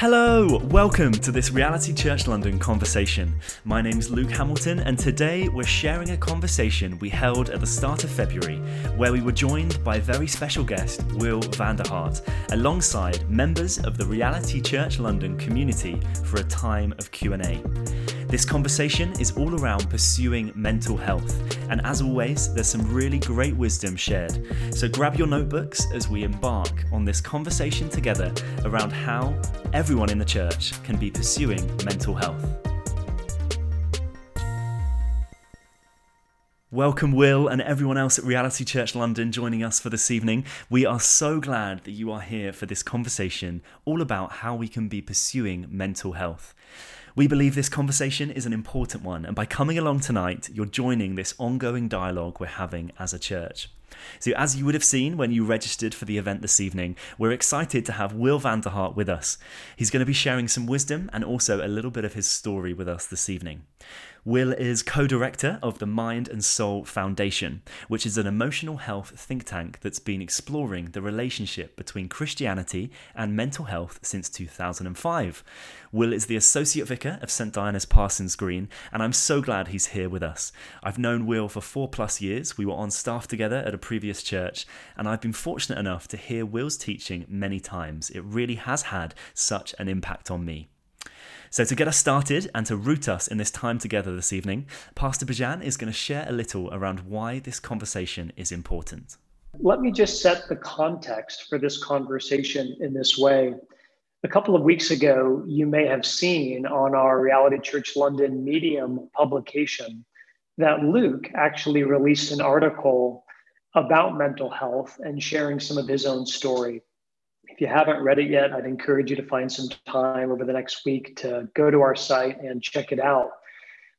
Hello, welcome to this Reality Church London conversation. My name's Luke Hamilton, and today we're sharing a conversation we held at the start of February, where we were joined by very special guest Will van der Hart, alongside members of the Reality Church London community for a time of Q&A. This conversation is all around pursuing mental health, and as always, there's some really great wisdom shared. So grab your notebooks as we embark on this conversation together around how everyone in the church can be pursuing mental health. Welcome, Will, and everyone else at Reality Church London joining us for this evening. We are so glad that you are here for this conversation all about how we can be pursuing mental health. We believe this conversation is an important one, and by coming along tonight, you're joining this ongoing dialogue we're having as a church. So, as you would have seen when you registered for the event this evening, we're excited to have Will van der Hart with us. He's going to be sharing some wisdom and also a little bit of his story with us this evening. Will is co director of the Mind and Soul Foundation, which is an emotional health think tank that's been exploring the relationship between Christianity and mental health since 2005. Will is the associate vicar of St. Dionis Parsons Green, and I'm so glad he's here with us. I've known Will for four plus years. We were on staff together at a previous church, and I've been fortunate enough to hear Will's teaching many times. It really has had such an impact on me. So, to get us started and to root us in this time together this evening, Pastor Bijan is going to share a little around why this conversation is important. Let me just set the context for this conversation in this way. A couple of weeks ago, you may have seen on our Reality Church London Medium publication that Luke actually released an article about mental health and sharing some of his own story. If you haven't read it yet, I'd encourage you to find some time over the next week to go to our site and check it out.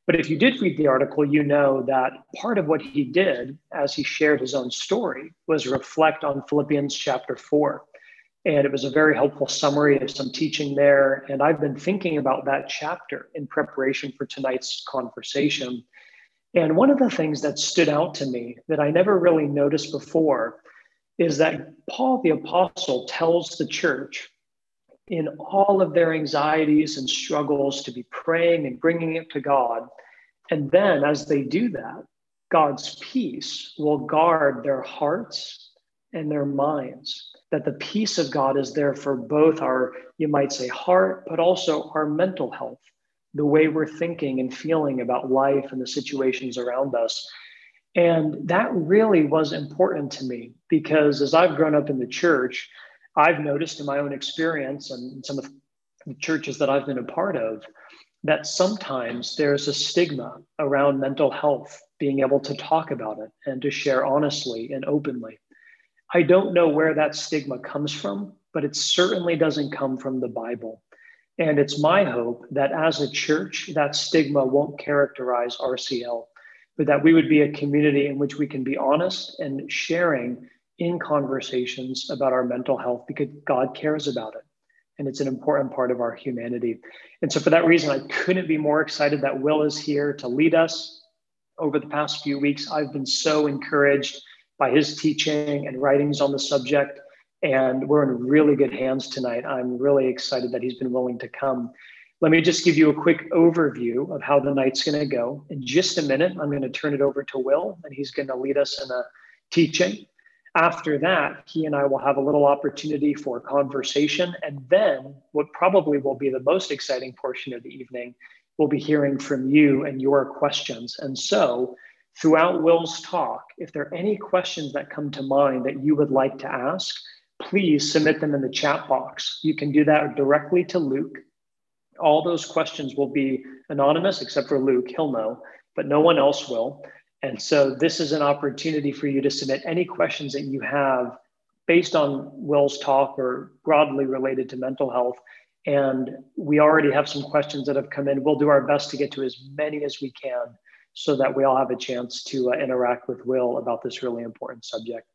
But if you did read the article, you know that part of what he did as he shared his own story was reflect on Philippians chapter 4. And it was a very helpful summary of some teaching there. And I've been thinking about that chapter in preparation for tonight's conversation. And one of the things that stood out to me that I never really noticed before is that Paul the Apostle tells the church in all of their anxieties and struggles to be praying and bringing it to God. And then, as they do that, God's peace will guard their hearts and their minds. That the peace of God is there for both our, you might say, heart, but also our mental health, the way we're thinking and feeling about life and the situations around us. And that really was important to me because as I've grown up in the church, I've noticed in my own experience and some of the churches that I've been a part of that sometimes there's a stigma around mental health, being able to talk about it and to share honestly and openly. I don't know where that stigma comes from, but it certainly doesn't come from the Bible. And it's my hope that as a church, that stigma won't characterize RCL but that we would be a community in which we can be honest and sharing in conversations about our mental health because God cares about it. And it's an important part of our humanity. And so, for that reason, I couldn't be more excited that Will is here to lead us. Over the past few weeks, I've been so encouraged by his teaching and writings on the subject. And we're in really good hands tonight. I'm really excited that he's been willing to come. Let me just give you a quick overview of how the night's going to go. In just a minute, I'm going to turn it over to Will, and he's going to lead us in a teaching. After that, he and I will have a little opportunity for conversation. And then, what probably will be the most exciting portion of the evening, we'll be hearing from you and your questions. And so, throughout Will's talk, if there are any questions that come to mind that you would like to ask, please submit them in the chat box. You can do that directly to Luke all those questions will be anonymous except for Luke, he'll know, but no one else will. And so this is an opportunity for you to submit any questions that you have based on Will's talk or broadly related to mental health. And we already have some questions that have come in. We'll do our best to get to as many as we can so that we all have a chance to uh, interact with Will about this really important subject.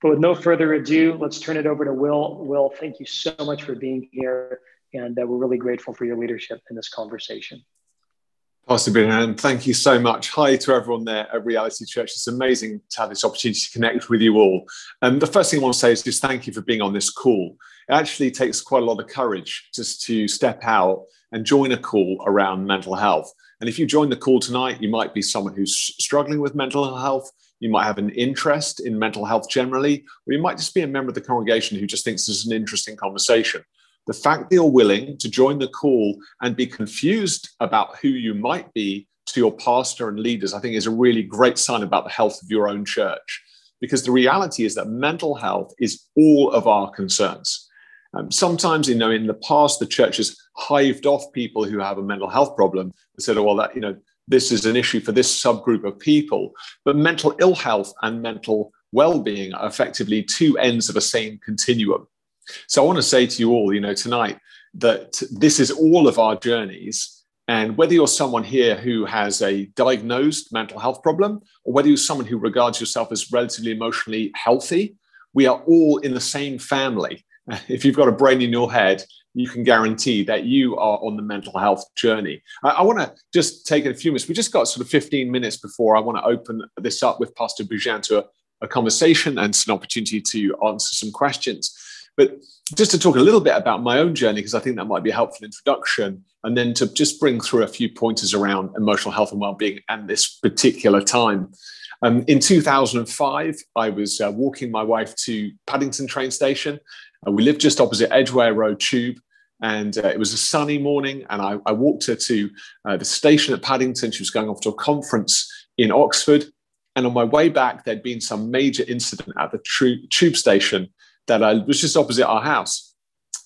But with no further ado, let's turn it over to Will. Will, thank you so much for being here. And uh, we're really grateful for your leadership in this conversation. Pastor Bijan, thank you so much. Hi to everyone there at Reality Church. It's amazing to have this opportunity to connect with you all. And the first thing I want to say is just thank you for being on this call. It actually takes quite a lot of courage just to step out and join a call around mental health. And if you join the call tonight, you might be someone who's struggling with mental health. You might have an interest in mental health generally, or you might just be a member of the congregation who just thinks this is an interesting conversation. The fact that you're willing to join the call and be confused about who you might be to your pastor and leaders, I think is a really great sign about the health of your own church. Because the reality is that mental health is all of our concerns. Um, sometimes, you know, in the past, the church has hived off people who have a mental health problem and said, oh, well, that, you know, this is an issue for this subgroup of people. But mental ill health and mental well being are effectively two ends of a same continuum. So I want to say to you all, you know, tonight that this is all of our journeys. And whether you're someone here who has a diagnosed mental health problem, or whether you're someone who regards yourself as relatively emotionally healthy, we are all in the same family. If you've got a brain in your head, you can guarantee that you are on the mental health journey. I, I want to just take a few minutes. We just got sort of 15 minutes before I want to open this up with Pastor Bijan to a, a conversation and it's an opportunity to answer some questions. But just to talk a little bit about my own journey, because I think that might be a helpful introduction, and then to just bring through a few pointers around emotional health and well-being and this particular time. Um, in 2005, I was uh, walking my wife to Paddington train station. Uh, we lived just opposite Edgware Road Tube, and uh, it was a sunny morning. And I, I walked her to uh, the station at Paddington. She was going off to a conference in Oxford. And on my way back, there'd been some major incident at the tube station that I was just opposite our house.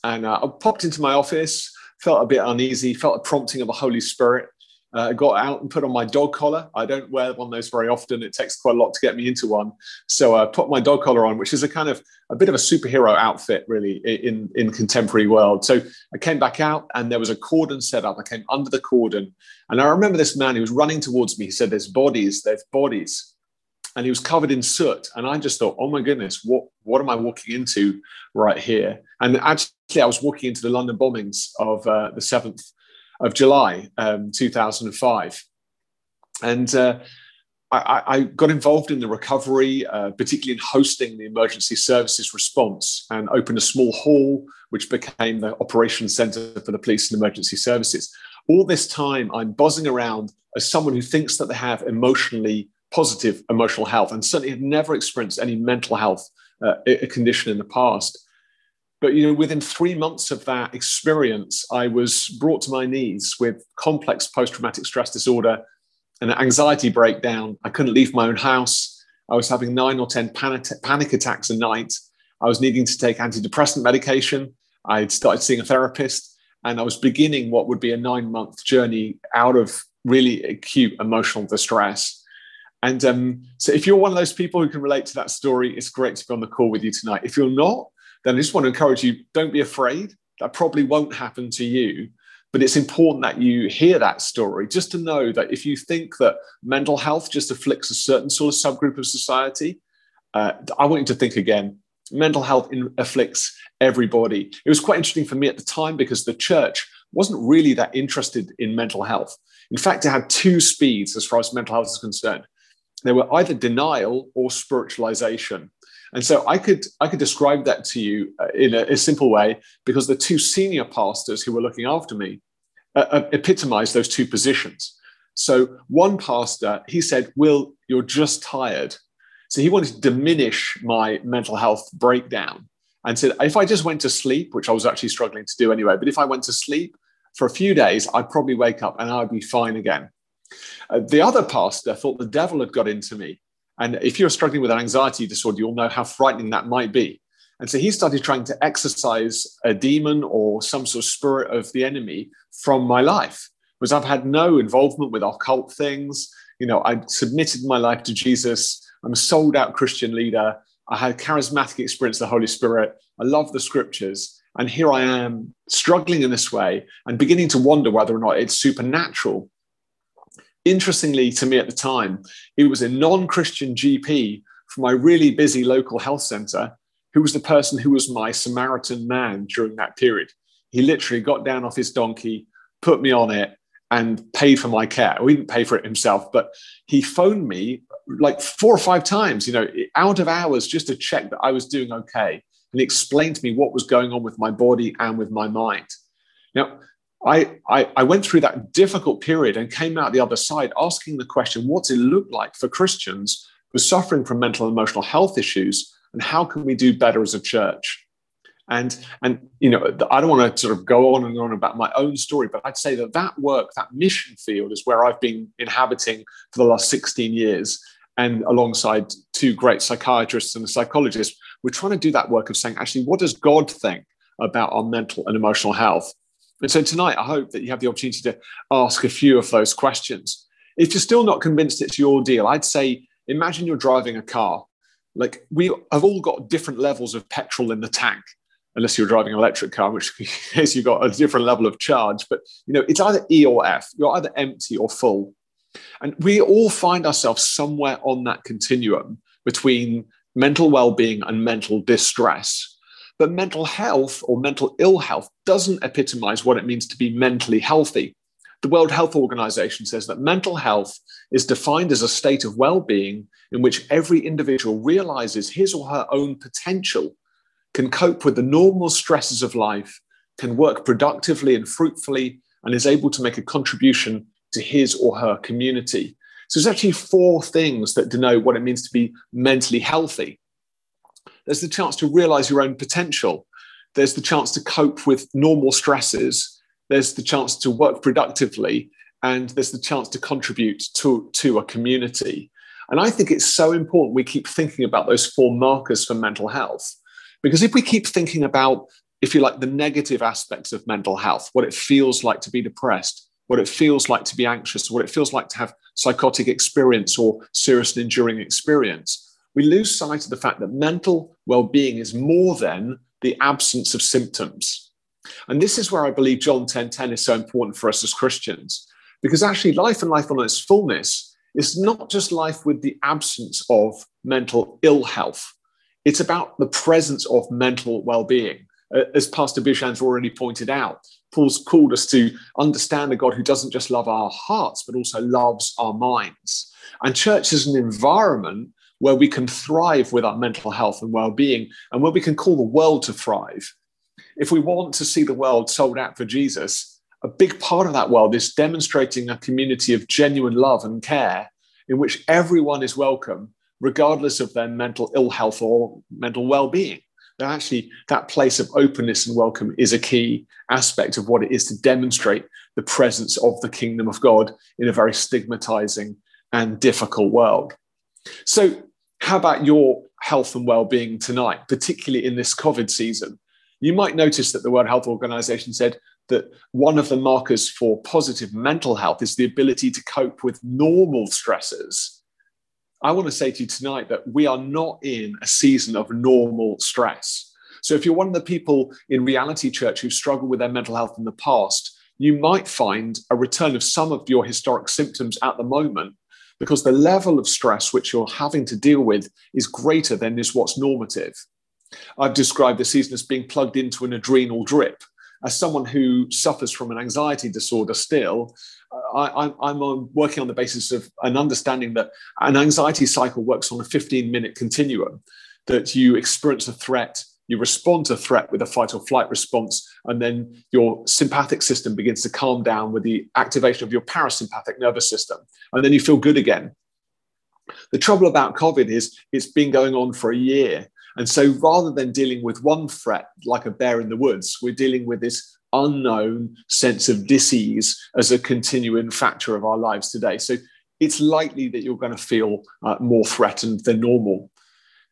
And uh, I popped into my office, felt a bit uneasy, felt a prompting of the Holy Spirit. Uh, got out and put on my dog collar. I don't wear one of those very often. It takes quite a lot to get me into one. So I uh, put my dog collar on, which is a kind of a bit of a superhero outfit, really, in, in contemporary world. So I came back out and there was a cordon set up. I came under the cordon. And I remember this man, who was running towards me. He said, there's bodies, there's bodies and he was covered in soot. And I just thought, oh my goodness, what what am I walking into right here? And actually, I was walking into the London bombings of uh, the seventh of July, um, two thousand and five, and. Uh, I, I, got involved in the recovery, uh, particularly in hosting the emergency services response, and opened a small hall, which became the operations center for the police and emergency services. All this time, I'm buzzing around as someone who thinks that they have emotionally positive emotional health and certainly had never experienced any mental health uh, condition in the past. But you know, within three months of that experience, I was brought to my knees with complex post-traumatic stress disorder and anxiety breakdown. I couldn't leave my own house. I was having nine or ten panic, panic attacks a night. I was needing to take antidepressant medication. I'd started seeing a therapist, and I was beginning what would be a nine-month journey out of really acute emotional distress. And um, so, if you're one of those people who can relate to that story, it's great to be on the call with you tonight. If you're not, then I just want to encourage you don't be afraid. That probably won't happen to you. But it's important that you hear that story just to know that if you think that mental health just afflicts a certain sort of subgroup of society, uh, I want you to think again. Mental health in, afflicts everybody. It was quite interesting for me at the time because the church wasn't really that interested in mental health. In fact, it had two speeds as far as mental health is concerned they were either denial or spiritualization. And so I could I could describe that to you uh, in a, a simple way because the two senior pastors who were looking after me uh, uh, epitomized those two positions. So one pastor he said, "Will, you're just tired." So he wanted to diminish my mental health breakdown and said, if I just went to sleep, which I was actually struggling to do anyway, but if I went to sleep for a few days, I'd probably wake up and I'd be fine again. Uh, the other pastor thought the devil had got into me. And if you're struggling with an anxiety disorder, you'll know how frightening that might be. And so he started trying to exorcise a demon or some sort of spirit of the enemy from my life. Because I've had no involvement with occult things. You know, I submitted my life to Jesus. I'm a sold out Christian leader. I had charismatic experience of the Holy Spirit. I love the scriptures. And here I am struggling in this way and beginning to wonder whether or not it's supernatural Interestingly, to me at the time, it was a non Christian GP from my really busy local health center who was the person who was my Samaritan man during that period. He literally got down off his donkey, put me on it, and paid for my care. Well, he didn't pay for it himself, but he phoned me like four or five times, you know, out of hours just to check that I was doing okay. And explained to me what was going on with my body and with my mind. Now, I, I, I went through that difficult period and came out the other side asking the question what's it look like for Christians who are suffering from mental and emotional health issues, and how can we do better as a church? And, and you know, I don't want to sort of go on and on about my own story, but I'd say that that work, that mission field is where I've been inhabiting for the last 16 years. And alongside two great psychiatrists and a psychologist, we're trying to do that work of saying, actually, what does God think about our mental and emotional health? And so tonight, I hope that you have the opportunity to ask a few of those questions. If you're still not convinced it's your deal, I'd say imagine you're driving a car. Like we have all got different levels of petrol in the tank unless you're driving an electric car, in which case you've got a different level of charge. But you know, it's either E or F. You're either empty or full. And we all find ourselves somewhere on that continuum between mental well-being and mental distress. But mental health or mental ill health doesn't epitomize what it means to be mentally healthy. The World Health Organization says that mental health is defined as a state of well being in which every individual realizes his or her own potential can cope with the normal stresses of life, can work productively and fruitfully, and is able to make a contribution to his or her community. So there's actually four things that denote what it means to be mentally healthy. There's the chance to realize your own potential. There's the chance to cope with normal stresses. There's the chance to work productively. And there's the chance to contribute to, to a community. And I think it's so important we keep thinking about those four markers for mental health because if we keep thinking about, if you like, the negative aspects of mental health, what it feels like to be depressed, what it feels like to be anxious, what it feels like to have psychotic experience or serious and enduring experience, we lose sight of the fact that mental well being is more than the absence of symptoms. And this is where I believe John 10 10 is so important for us as Christians, because actually, life and life on its fullness is not just life with the absence of mental ill health, it's about the presence of mental well being. Uh, as Pastor Bijan's already pointed out, Paul's called us to understand a God who doesn't just love our hearts, but also loves our minds. And church is an environment where we can thrive with our mental health and well being, and where we can call the world to thrive. If we want to see the world sold out for Jesus, a big part of that world is demonstrating a community of genuine love and care in which everyone is welcome regardless of their mental ill health or mental well-being. That actually that place of openness and welcome is a key aspect of what it is to demonstrate the presence of the kingdom of God in a very stigmatizing and difficult world. So, how about your health and well-being tonight, particularly in this COVID season? You might notice that the World Health Organization said that one of the markers for positive mental health is the ability to cope with normal stresses I want to say to you tonight that we are not in a season of normal stress. So, if you're one of the people in reality church who struggled with their mental health in the past, you might find a return of some of your historic symptoms at the moment because the level of stress which you're having to deal with is greater than is what's normative. I've described the season as being plugged into an adrenal drip. As someone who suffers from an anxiety disorder still, I, am working on the basis of an understanding that an anxiety cycle works on a 15 minute continuum, that you experience a threat, you respond to threat with a fight or flight response, and then your sympathetic system begins to calm down with the activation of your parasympathetic nervous system. And then you feel good again. The trouble about COVID is it's been going on for a year. And so rather than dealing with one threat like a bear in the woods, we're dealing with this unknown sense of disease as a continuing factor of our lives today. So it's likely that you're going to feel uh, more threatened than normal.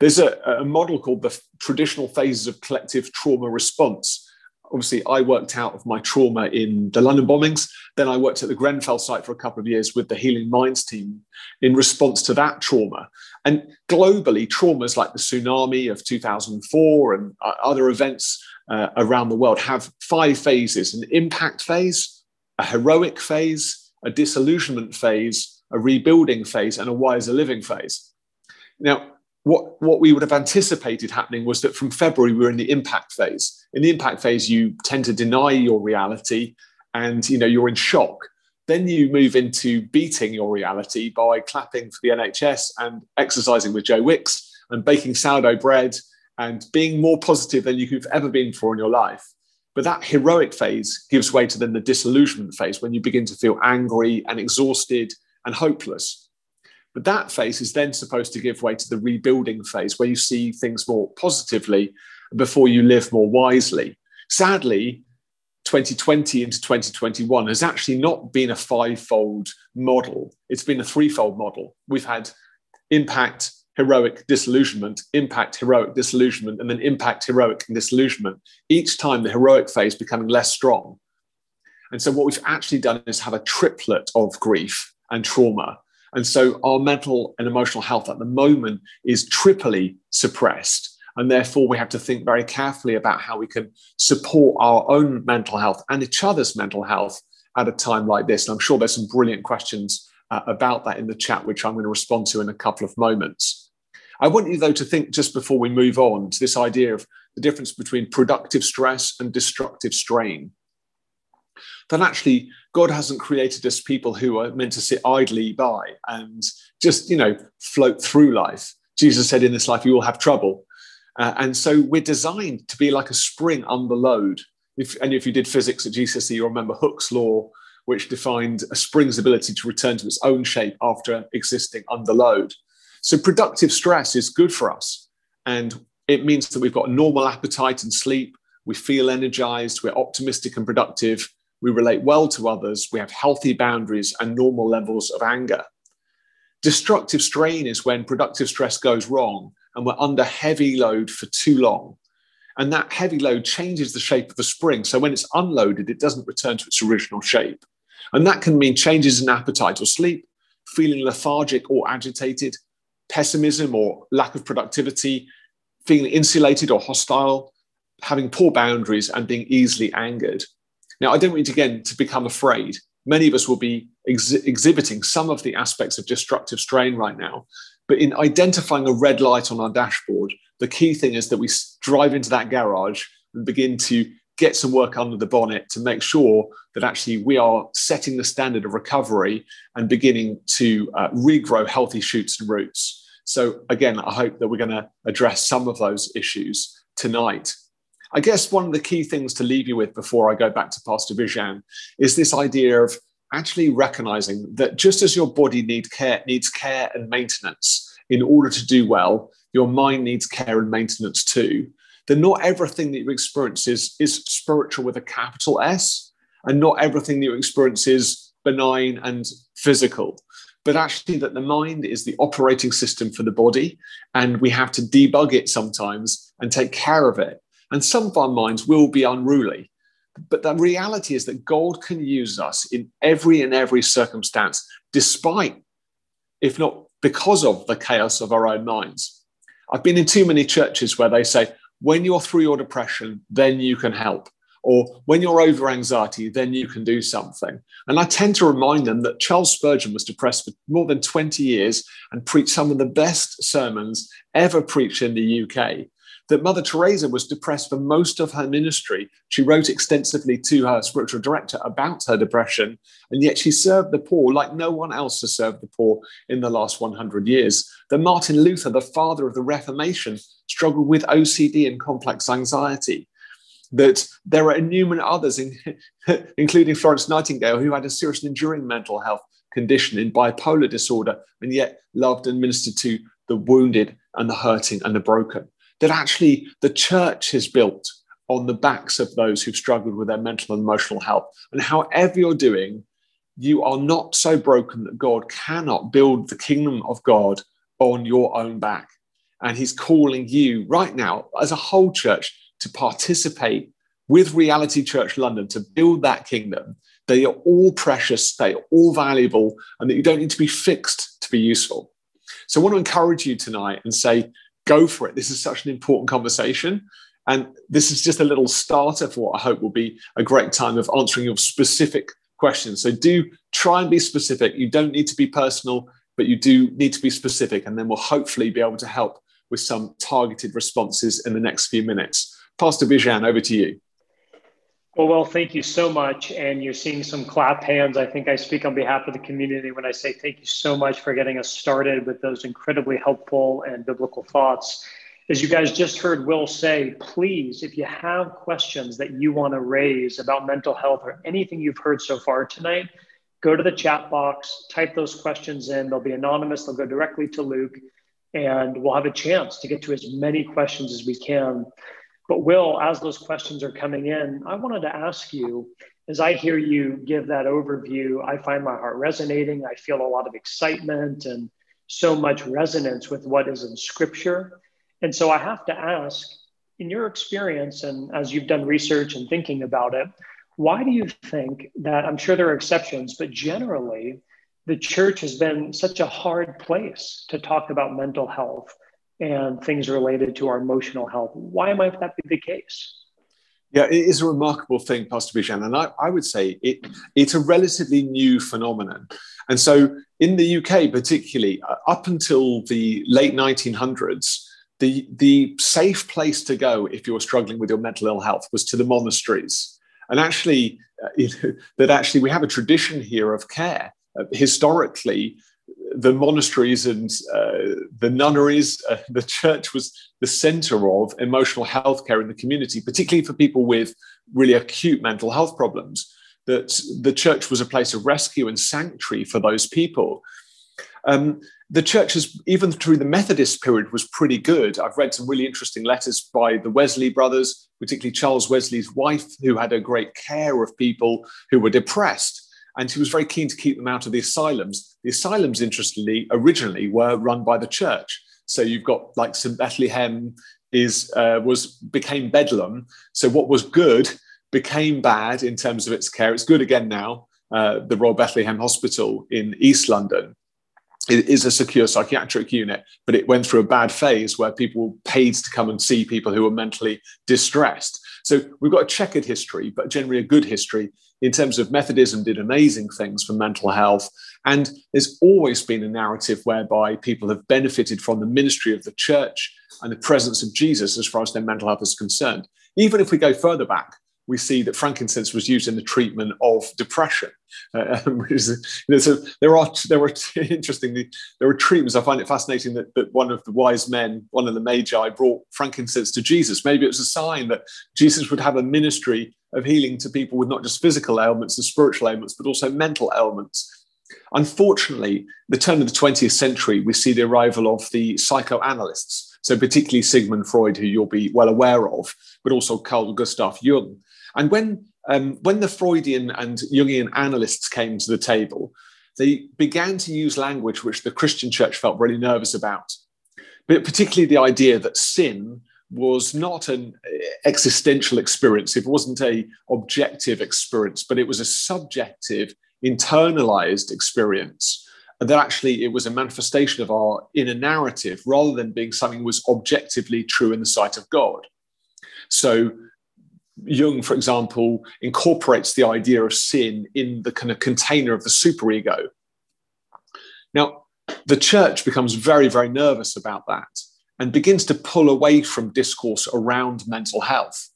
There's a, a model called the traditional phases of collective trauma response. Obviously, I worked out of my trauma in the London bombings. Then I worked at the Grenfell site for a couple of years with the Healing Minds team in response to that trauma. And globally, traumas like the tsunami of 2004 and uh, other events uh, around the world have five phases an impact phase, a heroic phase, a disillusionment phase, a rebuilding phase, and a wiser living phase. Now, what, what we would have anticipated happening was that from February, we we're in the impact phase. In the impact phase, you tend to deny your reality and you know you're in shock. Then you move into beating your reality by clapping for the NHS and exercising with Joe Wicks and baking sourdough bread and being more positive than you've ever been for in your life. But that heroic phase gives way to then the disillusionment phase when you begin to feel angry and exhausted and hopeless. But that phase is then supposed to give way to the rebuilding phase where you see things more positively before you live more wisely. Sadly, 2020 into 2021 has actually not been a five-fold model. It's been a threefold model. We've had impact, heroic, disillusionment, impact, heroic, disillusionment, and then impact, heroic, disillusionment. Each time the heroic phase becoming less strong. And so what we've actually done is have a triplet of grief and trauma. And so our mental and emotional health at the moment is triply suppressed and therefore, we have to think very carefully about how we can support our own mental health and each other's mental health at a time like this. And I'm sure there's some brilliant questions uh, about that in the chat, which I'm going to respond to in a couple of moments. I want you, though, to think just before we move on to this idea of the difference between productive stress and destructive strain. That actually, God hasn't created us people who are meant to sit idly by and just, you know, float through life. Jesus said, In this life, you will have trouble. Uh, and so we're designed to be like a spring under load. If, and if you did physics at GCSE, you remember Hooke's law, which defined a spring's ability to return to its own shape after existing under load. So productive stress is good for us. And it means that we've got normal appetite and sleep. We feel energized. We're optimistic and productive. We relate well to others. We have healthy boundaries and normal levels of anger. Destructive strain is when productive stress goes wrong and we're under heavy load for too long. And that heavy load changes the shape of the spring. So when it's unloaded, it doesn't return to its original shape. And that can mean changes in appetite or sleep, feeling lethargic or agitated, pessimism or lack of productivity, feeling insulated or hostile, having poor boundaries, and being easily angered. Now, I don't want you to, again to become afraid. Many of us will be ex- exhibiting some of the aspects of destructive strain right now. But in identifying a red light on our dashboard, the key thing is that we drive into that garage and begin to get some work under the bonnet to make sure that actually we are setting the standard of recovery and beginning to uh, regrow healthy shoots and roots. So, again, I hope that we're going to address some of those issues tonight. I guess one of the key things to leave you with before I go back to Pastor Bijan is this idea of actually recognizing that just as your body need care, needs care and maintenance in order to do well, your mind needs care and maintenance too. That not everything that you experience is, is spiritual with a capital S, and not everything that you experience is benign and physical but actually that the mind is the operating system for the body and we have to debug it sometimes and take care of it and some of our minds will be unruly but the reality is that God can use us in every and every circumstance, despite, if not because of, the chaos of our own minds. I've been in too many churches where they say, when you're through your depression, then you can help. Or when you're over anxiety, then you can do something. And I tend to remind them that Charles Spurgeon was depressed for more than 20 years and preached some of the best sermons ever preached in the UK that Mother Teresa was depressed for most of her ministry. She wrote extensively to her spiritual director about her depression, and yet she served the poor like no one else has served the poor in the last 100 years. That Martin Luther, the father of the Reformation, struggled with OCD and complex anxiety. That there are innumerable others, including Florence Nightingale, who had a serious and enduring mental health condition in bipolar disorder, and yet loved and ministered to the wounded and the hurting and the broken that actually the church is built on the backs of those who've struggled with their mental and emotional health. And however you're doing, you are not so broken that God cannot build the kingdom of God on your own back. And He's calling you right now, as a whole church, to participate with Reality Church London to build that kingdom. They are all precious, they are all valuable, and that you don't need to be fixed to be useful. So I want to encourage you tonight and say, go for it. This is such an important conversation. And this is just a little starter for what I hope will be a great time of answering your specific questions. So do try and be specific. You don't need to be personal, but you do need to be specific. And then we'll hopefully be able to help with some targeted responses in the next few minutes. Pastor Bijan, over to you. Well, well, thank you so much. And you're seeing some clap hands. I think I speak on behalf of the community when I say thank you so much for getting us started with those incredibly helpful and biblical thoughts. As you guys just heard Will say, please, if you have questions that you want to raise about mental health or anything you've heard so far tonight, go to the chat box, type those questions in. They'll be anonymous, they'll go directly to Luke, and we'll have a chance to get to as many questions as we can. But Will, as those questions are coming in, I wanted to ask you, as I hear you give that overview, I find my heart resonating. I feel a lot of excitement and so much resonance with what is in scripture. And so I have to ask, in your experience and as you've done research and thinking about it, why do you think that I'm sure there are exceptions, but generally the church has been such a hard place to talk about mental health? And things related to our emotional health. Why might that be the case? Yeah, it is a remarkable thing, Pastor Bijan. And I, I would say it, it's a relatively new phenomenon. And so in the UK, particularly, uh, up until the late 1900s, the, the safe place to go if you were struggling with your mental ill health was to the monasteries. And actually, uh, that actually we have a tradition here of care. Uh, historically, the monasteries and uh, the nunneries, uh, the church was the center of emotional health care in the community, particularly for people with really acute mental health problems. That the church was a place of rescue and sanctuary for those people. Um, the church even through the Methodist period, was pretty good. I've read some really interesting letters by the Wesley brothers, particularly Charles Wesley's wife, who had a great care of people who were depressed and he was very keen to keep them out of the asylums. The asylums, interestingly, originally were run by the church. So you've got like St Bethlehem is uh, was became Bedlam. So what was good became bad in terms of its care. It's good again now. Uh, the Royal Bethlehem Hospital in East London is a secure psychiatric unit, but it went through a bad phase where people paid to come and see people who were mentally distressed. So we've got a checkered history, but generally a good history in terms of Methodism did amazing things for mental health. And there's always been a narrative whereby people have benefited from the ministry of the church and the presence of Jesus as far as their mental health is concerned. Even if we go further back, we see that frankincense was used in the treatment of depression. Uh, so there are there are interestingly there were treatments. I find it fascinating that, that one of the wise men, one of the magi, brought frankincense to Jesus. Maybe it was a sign that Jesus would have a ministry of healing to people with not just physical ailments and spiritual ailments, but also mental ailments. Unfortunately, the turn of the 20th century, we see the arrival of the psychoanalysts. So, particularly Sigmund Freud, who you'll be well aware of, but also Carl Gustav Jung, and when um, when the Freudian and Jungian analysts came to the table, they began to use language which the Christian church felt really nervous about, but particularly the idea that sin was not an eh, existential experience. It wasn't a objective experience, but it was a subjective, internalized experience. And that actually it was a manifestation of our inner narrative rather than being something was objectively true in the sight of God. So Jung, for example, incorporates the idea of sin in the kind of container of the superego. Now, the church becomes very, very nervous about that and begins to pull away from discourse around mental health.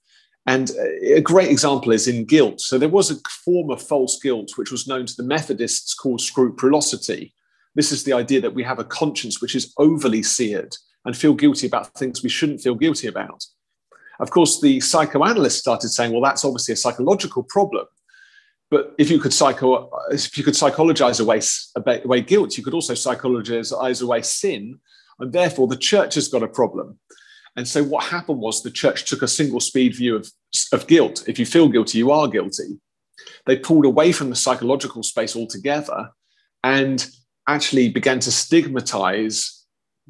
And a great example is in guilt. So there was a form of false guilt which was known to the Methodists called scrupulosity. This is the idea that we have a conscience which is overly seared and feel guilty about things we shouldn't feel guilty about. Of course, the psychoanalysts started saying, well, that's obviously a psychological problem. But if you could psycho, if you could psychologize away, away guilt, you could also psychologize away sin, and therefore the church has got a problem. And so what happened was the church took a single speed view of, of guilt. If you feel guilty, you are guilty. They pulled away from the psychological space altogether and actually began to stigmatize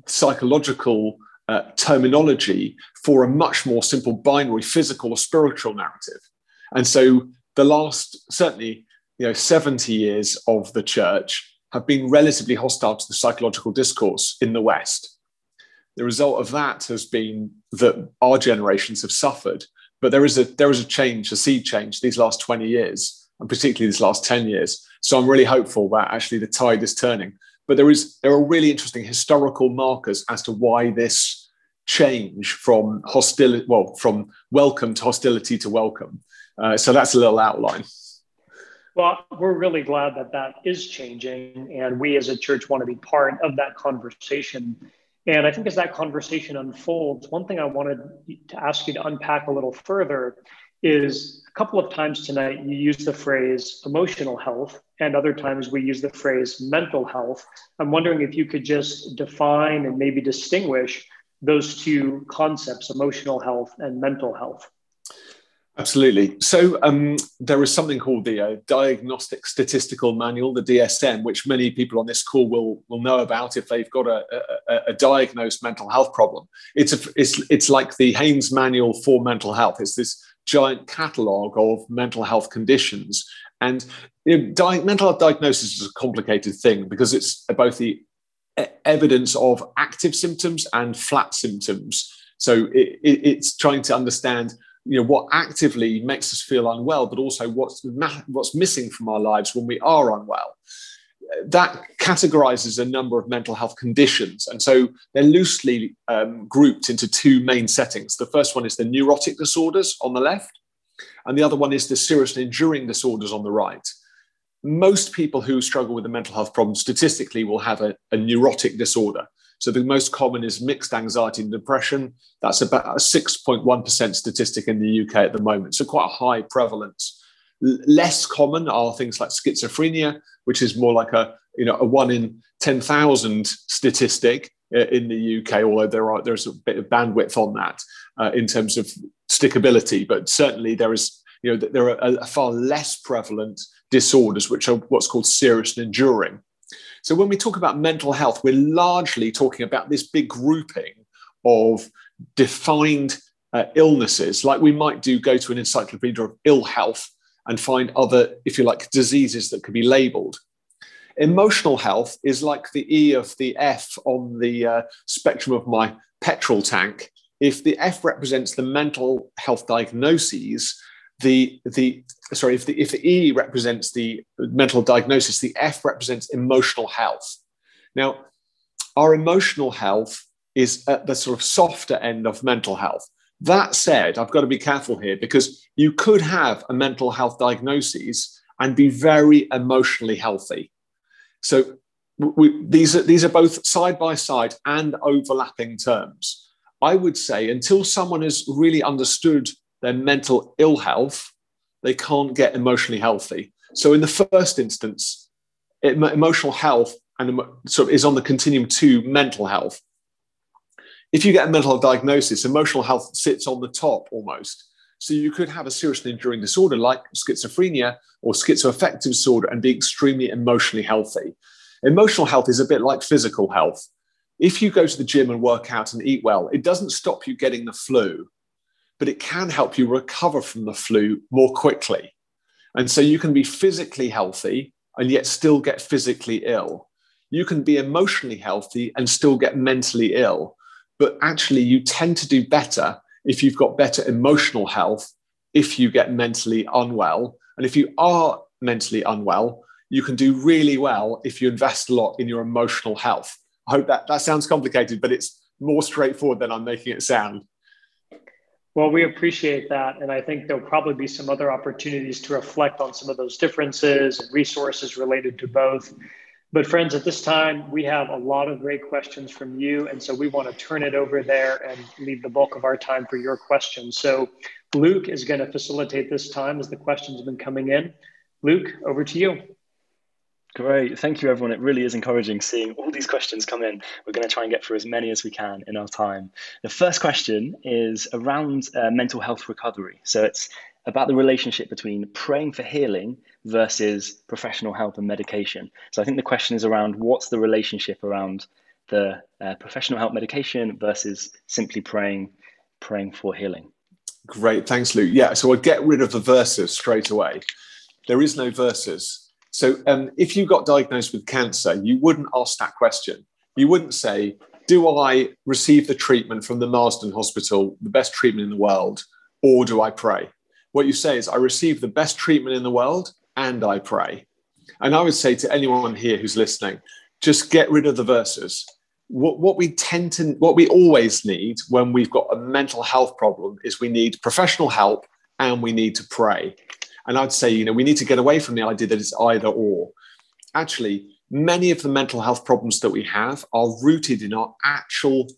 psychological uh, terminology for a much more simple binary physical or spiritual narrative. And so the last certainly you know 70 years of the church have been relatively hostile to the psychological discourse in the West. The result of that has been that our generations have suffered. But there is a there is a change, a sea change these last 20 years, and particularly these last 10 years. So I'm really hopeful that actually the tide is turning. But there is there are really interesting historical markers as to why this change from hostility, well, from welcome to hostility to welcome, Uh, so that's a little outline. Well, we're really glad that that is changing, and we as a church want to be part of that conversation. And I think as that conversation unfolds, one thing I wanted to ask you to unpack a little further is a couple of times tonight you use the phrase emotional health, and other times we use the phrase mental health. I'm wondering if you could just define and maybe distinguish those two concepts, emotional health and mental health. Absolutely. So um, there is something called the uh, Diagnostic Statistical Manual, the DSM, which many people on this call will will know about if they've got a, a, a diagnosed mental health problem. It's a, it's it's like the Haynes Manual for mental health. It's this giant catalogue of mental health conditions, and you know, di- mental health diagnosis is a complicated thing because it's both the evidence of active symptoms and flat symptoms. So it, it, it's trying to understand you know what actively makes us feel unwell but also what's ma- what's missing from our lives when we are unwell. That categorizes a number of mental health conditions and so they're loosely um, grouped into two main settings. The first one is the neurotic disorders on the left and the other one is the serious and enduring disorders on the right. Most people who struggle with a mental health problem statistically will have a, a neurotic disorder so the most common is mixed anxiety and depression. That's about a 6.1% statistic in the UK at the moment. So quite a high prevalence. Less common are things like schizophrenia, which is more like a you know a one in 10,000 statistic uh, in the UK, although there are there's a bit of bandwidth on that uh, in terms of stickability. But certainly there is you know there are a, far less prevalent disorders which are what's called serious and enduring. So when we talk about mental health, we're largely talking about this big grouping of defined uh, illnesses, like we might do go to an encyclopedia of ill health and find other, if you like, diseases that could be labeled. Emotional health is like the E of the F on the uh, spectrum of my petrol tank. If the F represents the mental health diagnoses, the the sorry if the if the E represents the mental diagnosis, the F represents emotional health. Now, our emotional health is at the sort of softer end of mental health. That said, I've got to be careful here because you could have a mental health diagnosis and be very emotionally healthy. So we, these are these are both side by side and overlapping terms. I would say until someone has really understood their mental ill health, they can't get emotionally healthy. So, in the first instance, it, emotional health and sort of is on the continuum to mental health. If you get a mental health diagnosis, emotional health sits on the top almost. So you could have a serious enduring disorder like schizophrenia or schizoaffective disorder and be extremely emotionally healthy. Emotional health is a bit like physical health. If you go to the gym and work out and eat well, it doesn't stop you getting the flu but it can help you recover from the flu more quickly. And so you can be physically healthy and yet still get physically ill. You can be emotionally healthy and still get mentally ill. But actually, you tend to do better if you've got better emotional health, if you get mentally unwell. And if you are mentally unwell, you can do really well if you invest a lot in your emotional health. I hope that that sounds complicated, but it's more straightforward than I'm making it sound. Well, we appreciate that. And I think there'll probably be some other opportunities to reflect on some of those differences and resources related to both. But, friends, at this time, we have a lot of great questions from you. And so we want to turn it over there and leave the bulk of our time for your questions. So, Luke is going to facilitate this time as the questions have been coming in. Luke, over to you. Great. Thank you, everyone. It really is encouraging seeing all these questions come in. We're going to try and get through as many as we can in our time. The first question is around uh, mental health recovery. So it's about the relationship between praying for healing versus professional help and medication. So I think the question is around what's the relationship around the uh, professional help medication versus simply praying praying for healing. Great, thanks, Luke. Yeah, so I'll get rid of the verses straight away. There is no verses so um, if you got diagnosed with cancer, you wouldn't ask that question. You wouldn't say, Do I receive the treatment from the Marsden Hospital, the best treatment in the world, or do I pray? What you say is, I receive the best treatment in the world and I pray. And I would say to anyone here who's listening, just get rid of the verses. What, what we tend to, what we always need when we've got a mental health problem is we need professional help and we need to pray. And I'd say, you know, we need to get away from the idea that it's either or. Actually, many of the mental health problems that we have are rooted in our actual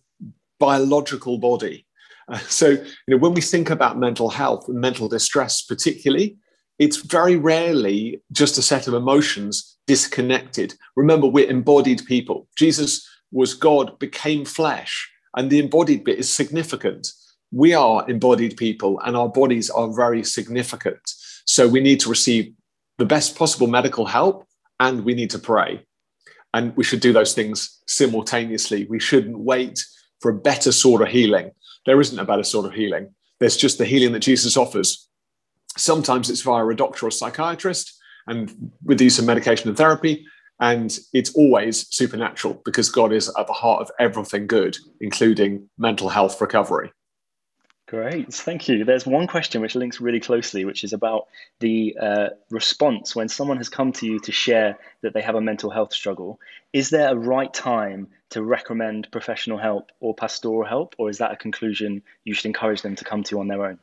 biological body. Uh, so, you know, when we think about mental health and mental distress, particularly, it's very rarely just a set of emotions disconnected. Remember, we're embodied people. Jesus was God, became flesh, and the embodied bit is significant. We are embodied people, and our bodies are very significant. So we need to receive the best possible medical help, and we need to pray. And we should do those things simultaneously. We shouldn't wait for a better sort of healing. There isn't a better sort of healing. There's just the healing that Jesus offers Sometimes it's via a doctor or psychiatrist and with the use of medication and therapy. And it's always supernatural because God is at the heart of everything good, including mental health recovery. Great, thank you. There's one question which links really closely, which is about the uh, response when someone has come to you to share that they have a mental health struggle. Is there a right time to recommend professional help or pastoral help, or is that a conclusion you should encourage them to come to on their own?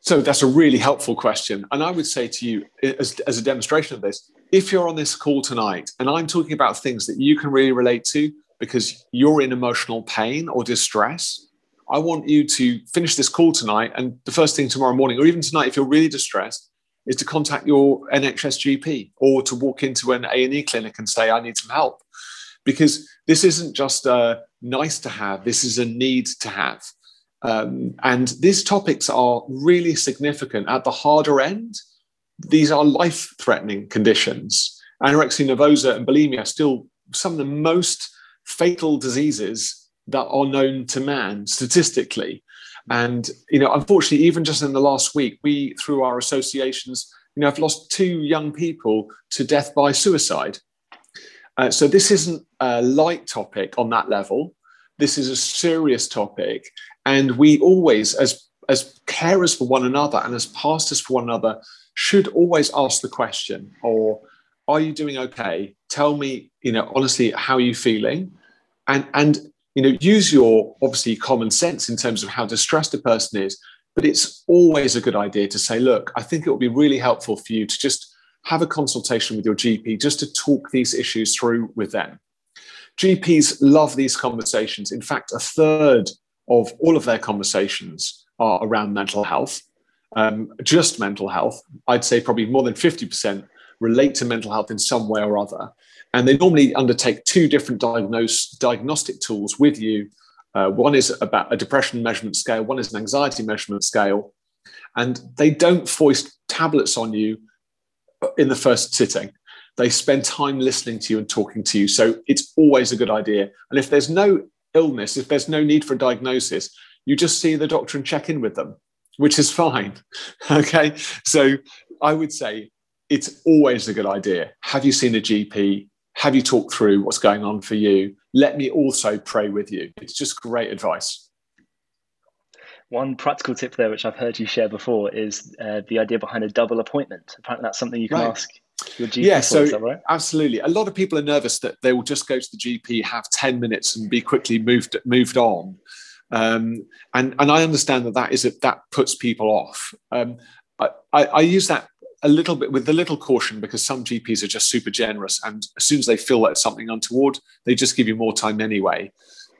So that's a really helpful question. And I would say to you, as, as a demonstration of this, if you're on this call tonight and I'm talking about things that you can really relate to because you're in emotional pain or distress, I want you to finish this call tonight. And the first thing tomorrow morning, or even tonight, if you're really distressed, is to contact your NHS GP or to walk into an A&E clinic and say, I need some help. Because this isn't just a nice to have, this is a need to have. Um, and these topics are really significant at the harder end. These are life threatening conditions. Anorexia nervosa and bulimia are still some of the most fatal diseases that are known to man statistically. And, you know, unfortunately, even just in the last week, we, through our associations, you know, have lost two young people to death by suicide. Uh, so this isn't a light topic on that level. This is a serious topic. And we always, as, as carers for one another and as pastors for one another, should always ask the question or are you doing okay? Tell me, you know, honestly, how are you feeling? And and you know, use your obviously common sense in terms of how distressed a person is. But it's always a good idea to say, look, I think it would be really helpful for you to just have a consultation with your GP just to talk these issues through with them. GPs love these conversations. In fact, a third of all of their conversations are around mental health, um, just mental health. I'd say probably more than 50% relate to mental health in some way or other. And they normally undertake two different diagnose, diagnostic tools with you. Uh, one is about a depression measurement scale, one is an anxiety measurement scale. And they don't foist tablets on you in the first sitting. They spend time listening to you and talking to you. So it's always a good idea. And if there's no illness, if there's no need for a diagnosis, you just see the doctor and check in with them, which is fine. okay. So I would say it's always a good idea. Have you seen a GP? Have you talked through what's going on for you? Let me also pray with you. It's just great advice. One practical tip there, which I've heard you share before, is uh, the idea behind a double appointment. Apparently, that's something you can right. ask your GP yeah, so right? absolutely. A lot of people are nervous that they will just go to the GP, have 10 minutes and be quickly moved moved on. Um, and, and I understand that that is a, that puts people off. Um, I, I, I use that a little bit with a little caution because some GPs are just super generous, and as soon as they feel that something untoward, they just give you more time anyway.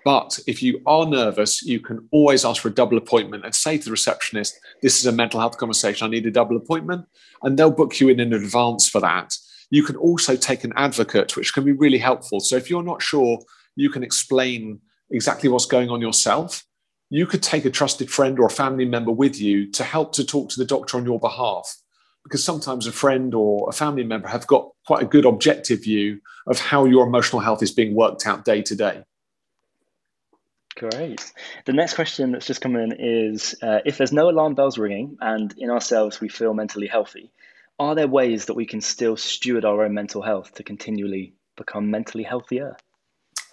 But if you are nervous, you can always ask for a double appointment and say to the receptionist, This is a mental health conversation. I need a double appointment. And they'll book you in in advance for that. You can also take an advocate, which can be really helpful. So if you're not sure, you can explain exactly what's going on yourself. You could take a trusted friend or a family member with you to help to talk to the doctor on your behalf. Because sometimes a friend or a family member have got quite a good objective view of how your emotional health is being worked out day to day. Great. The next question that's just come in is uh, if there's no alarm bells ringing and in ourselves we feel mentally healthy, are there ways that we can still steward our own mental health to continually become mentally healthier?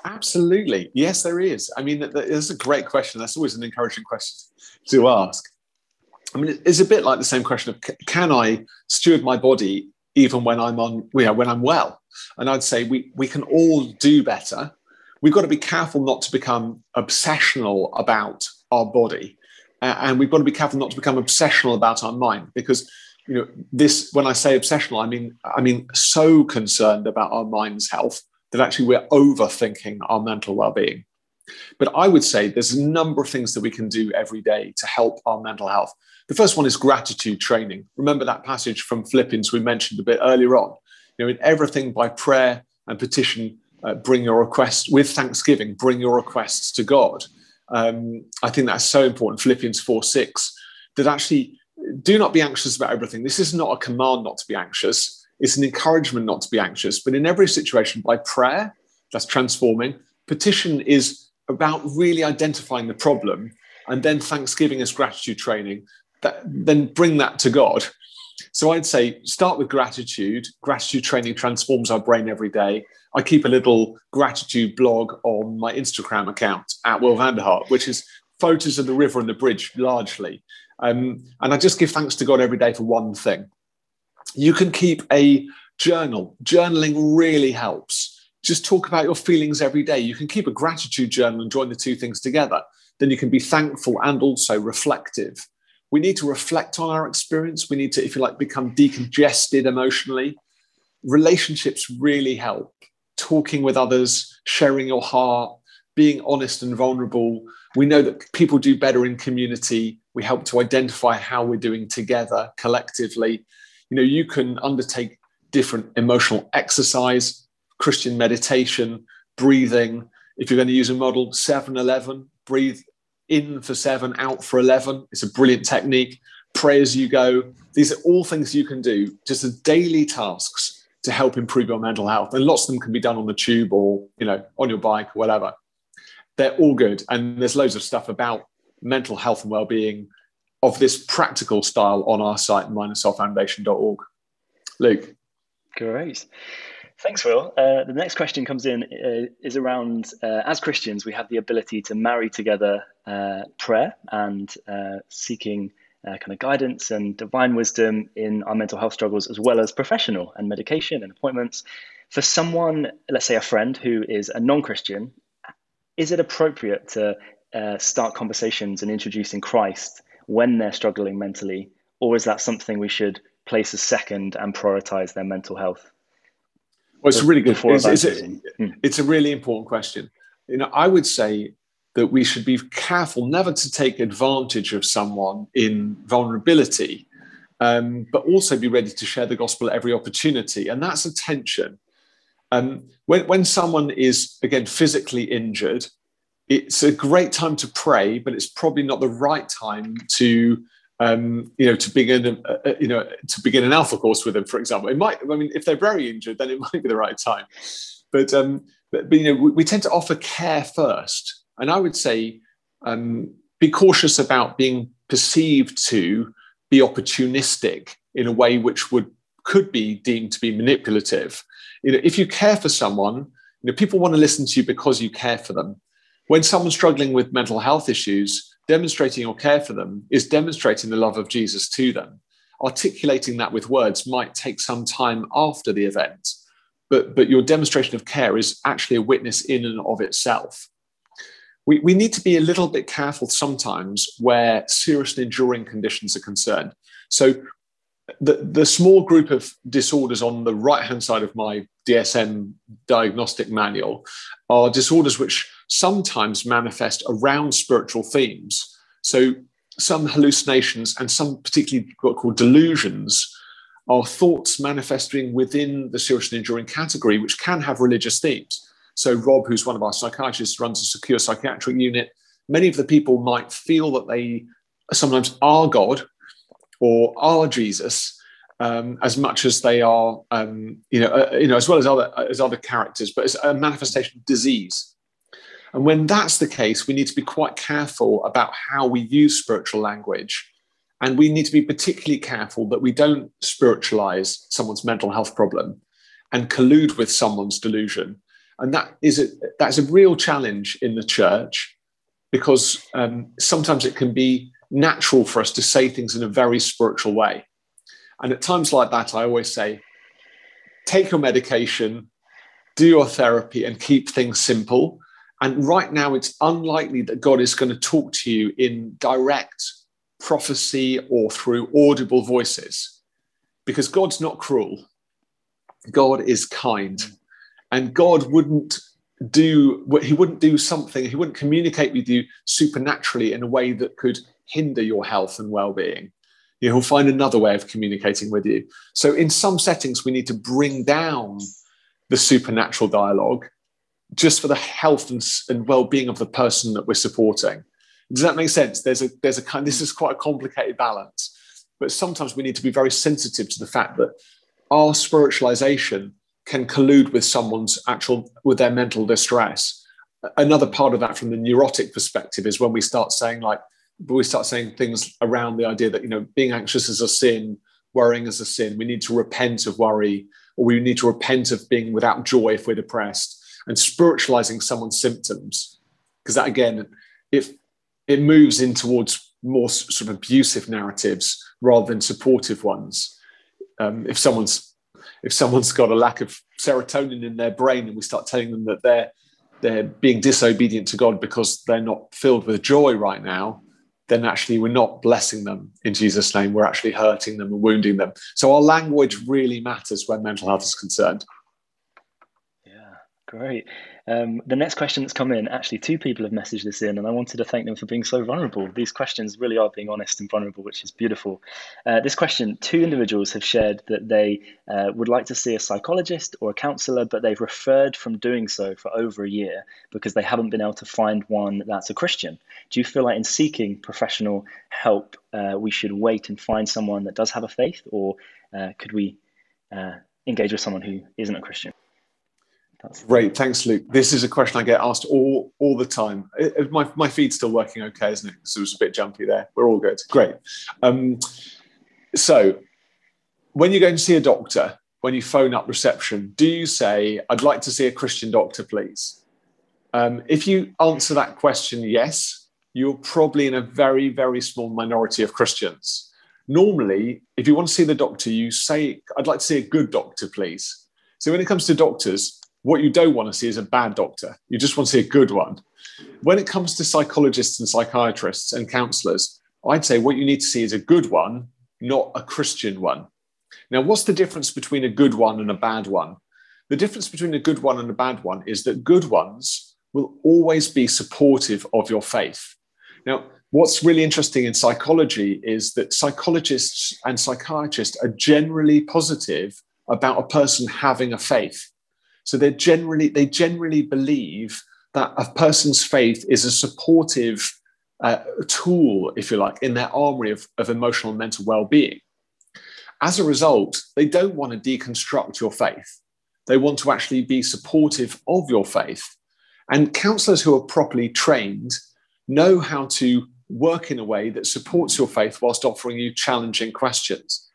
Absolutely. Yes, there is. I mean, that's a great question. That's always an encouraging question to ask. I mean, it's a bit like the same question of can I steward my body even when I'm on, you know, when I'm well? And I'd say we, we can all do better. We've got to be careful not to become obsessional about our body and we've got to be careful not to become obsessional about our mind because you know this when i say obsessional i mean i mean so concerned about our mind's health that actually we're overthinking our mental well-being. But i would say there's a number of things that we can do every day to help our mental health the first one is gratitude training remember that passage from philippians we mentioned a bit earlier on you know in everything by prayer and petition uh, bring your requests with thanksgiving bring your requests to god um, i think that's so important philippians 4 6 that actually do not be anxious about everything. This is not a command not to be anxious. It's an encouragement not to be anxious. But in every situation, by prayer, that's transforming. Petition is about really identifying the problem, and then thanksgiving is gratitude training. That, then bring that to God. So I'd say start with gratitude. Gratitude training transforms our brain every day. I keep a little gratitude blog on my Instagram account at Will van der Hart, which is photos of the river and the bridge largely. Um, and I just give thanks to God every day for one thing. You can keep a journal. Journaling really helps. Just talk about your feelings every day. You can keep a gratitude journal and join the two things together. Then you can be thankful and also reflective. We need to reflect on our experience. We need to, if you like, become decongested emotionally. Relationships really help. Talking with others, sharing your heart, being honest and vulnerable. We know that people do better in community we help to identify how we're doing together collectively. You know, you can undertake different emotional exercise, Christian meditation, breathing. If you're going to use a model, 7 11, breathe in for seven, out for 11. It's a brilliant technique. Pray as you go. These are all things you can do just as daily tasks to help improve your mental health. And lots of them can be done on the tube or, you know, on your bike or whatever. They're all good. And there's loads of stuff about mental health and well-being of this practical style on our site mindandsoulfoundation.org. Luke. Great. Thanks, Will. Uh, the next question comes in uh, is around uh, as Christians, we have the ability to marry together prayer and uh, seeking uh, kind of guidance and divine wisdom in our mental health struggles, as well as professional and medication and appointments. For someone, let's say a friend who is a non Christian, is it appropriate to uh, start conversations and introducing Christ when they're struggling mentally, or is that something we should place as second and prioritize their mental health? Well, it's really good. It's, it's, a, it's a really important question. You know, I would say that we should be careful never to take advantage of someone in vulnerability, um, but also be ready to share the gospel at every opportunity. And that's a tension. Um, when, when someone is, again, physically injured, it's a great time to pray, but it's probably not the right time to um, you know to begin a, a, you know to begin an alpha course with them, for example. It might. I mean, if they're very injured, then it might be the right time. But um, but, but you know we, we, tend to offer care first, and I would say um, be cautious about being perceived to be opportunistic in a way which would could be deemed to be manipulative. You know, if you care for someone, you know, people want to listen to you because you care for them when someone's struggling with mental health issues, demonstrating your care for them is demonstrating the love of Jesus to them. Articulating that with words might take some time after the event, but, but your demonstration of care is actually a witness in and of itself. We, we need to be a little bit careful sometimes where serious and enduring conditions are concerned. So, the, the small group of disorders on the right hand side of my DSM diagnostic manual are disorders which sometimes manifest around spiritual themes. So, some hallucinations and some particularly what are called delusions are thoughts manifesting within the serious and enduring category, which can have religious themes. So, Rob, who's one of our psychiatrists, runs a secure psychiatric unit. Many of the people might feel that they sometimes are God or are Jesus, um, as much as they are, um, you know, uh, you know, as well as other as other characters, but it's a manifestation of disease. And when that's the case, we need to be quite careful about how we use spiritual language. And we need to be particularly careful that we don't spiritualize someone's mental health problem and collude with someone's delusion. And that is a, that's a real challenge in the church because um, sometimes it can be natural for us to say things in a very spiritual way. And at times like that, I always say, take your medication, do your therapy, and keep things simple And right now, it's unlikely that God is going to talk to you in direct prophecy or through audible voices because God's not cruel. God is kind. And God wouldn't do he wouldn't do something he wouldn't communicate with you supernaturally in a way that could hinder your health and well-being. He'll find another way of communicating with you. So in some settings we need to bring down the supernatural dialogue just for the health and, and well-being of the person that we're supporting. Does that make sense? There's a there's a kind this is quite a complicated balance. But sometimes we need to be very sensitive to the fact that our spiritualization can collude with someone's actual with their mental distress. Another part of that from the neurotic perspective is when we start saying like we start saying things around the idea that you know being anxious is a sin worrying is a sin. We need to repent of worry or we need to repent of being without joy if we're depressed and spiritualizing someone's symptoms. Because that again if it moves in towards more sort of abusive narratives rather than supportive ones. Um, if someone's if someone's got a lack of serotonin in their brain and we start telling them that they're they're being disobedient to God because they're not filled with joy right now, then actually we're not blessing them in Jesus' name. We're actually hurting them and wounding them. So our language really matters when mental health is concerned. Yeah, great. Um, the next question that's come in, actually, two people have messaged this in, and I wanted to thank them for being so vulnerable. These questions really are being honest and vulnerable, which is beautiful. Uh, this question two individuals have shared that they uh, would like to see a psychologist or a counselor, but they've referred from doing so for over a year because they haven't been able to find one that's a Christian. Do you feel like in seeking professional help, uh, we should wait and find someone that does have a faith, or uh, could we uh, engage with someone who isn't a Christian? That's great. Thanks, Luke. This is a question I get asked all, all the time. It, my, my feed's still working okay, isn't it? So it was a bit jumpy there. We're all good. Great. Um, so, when you go and see a doctor, when you phone up reception, do you say, I'd like to see a Christian doctor, please? Um, if you answer that question yes, you're probably in a very, very small minority of Christians. Normally, if you want to see the doctor, you say, I'd like to see a good doctor, please. So, when it comes to doctors, what you don't want to see is a bad doctor. You just want to see a good one. When it comes to psychologists and psychiatrists and counselors, I'd say what you need to see is a good one, not a Christian one. Now, what's the difference between a good one and a bad one? The difference between a good one and a bad one is that good ones will always be supportive of your faith. Now, what's really interesting in psychology is that psychologists and psychiatrists are generally positive about a person having a faith. So they generally they generally believe that a person's faith is a supportive uh, tool, if you like, in their armory of, of emotional and mental well-being. As a result, they don't want to deconstruct your faith. They want to actually be supportive of your faith. And counselors who are properly trained know how to work in a way that supports your faith whilst offering you challenging questions.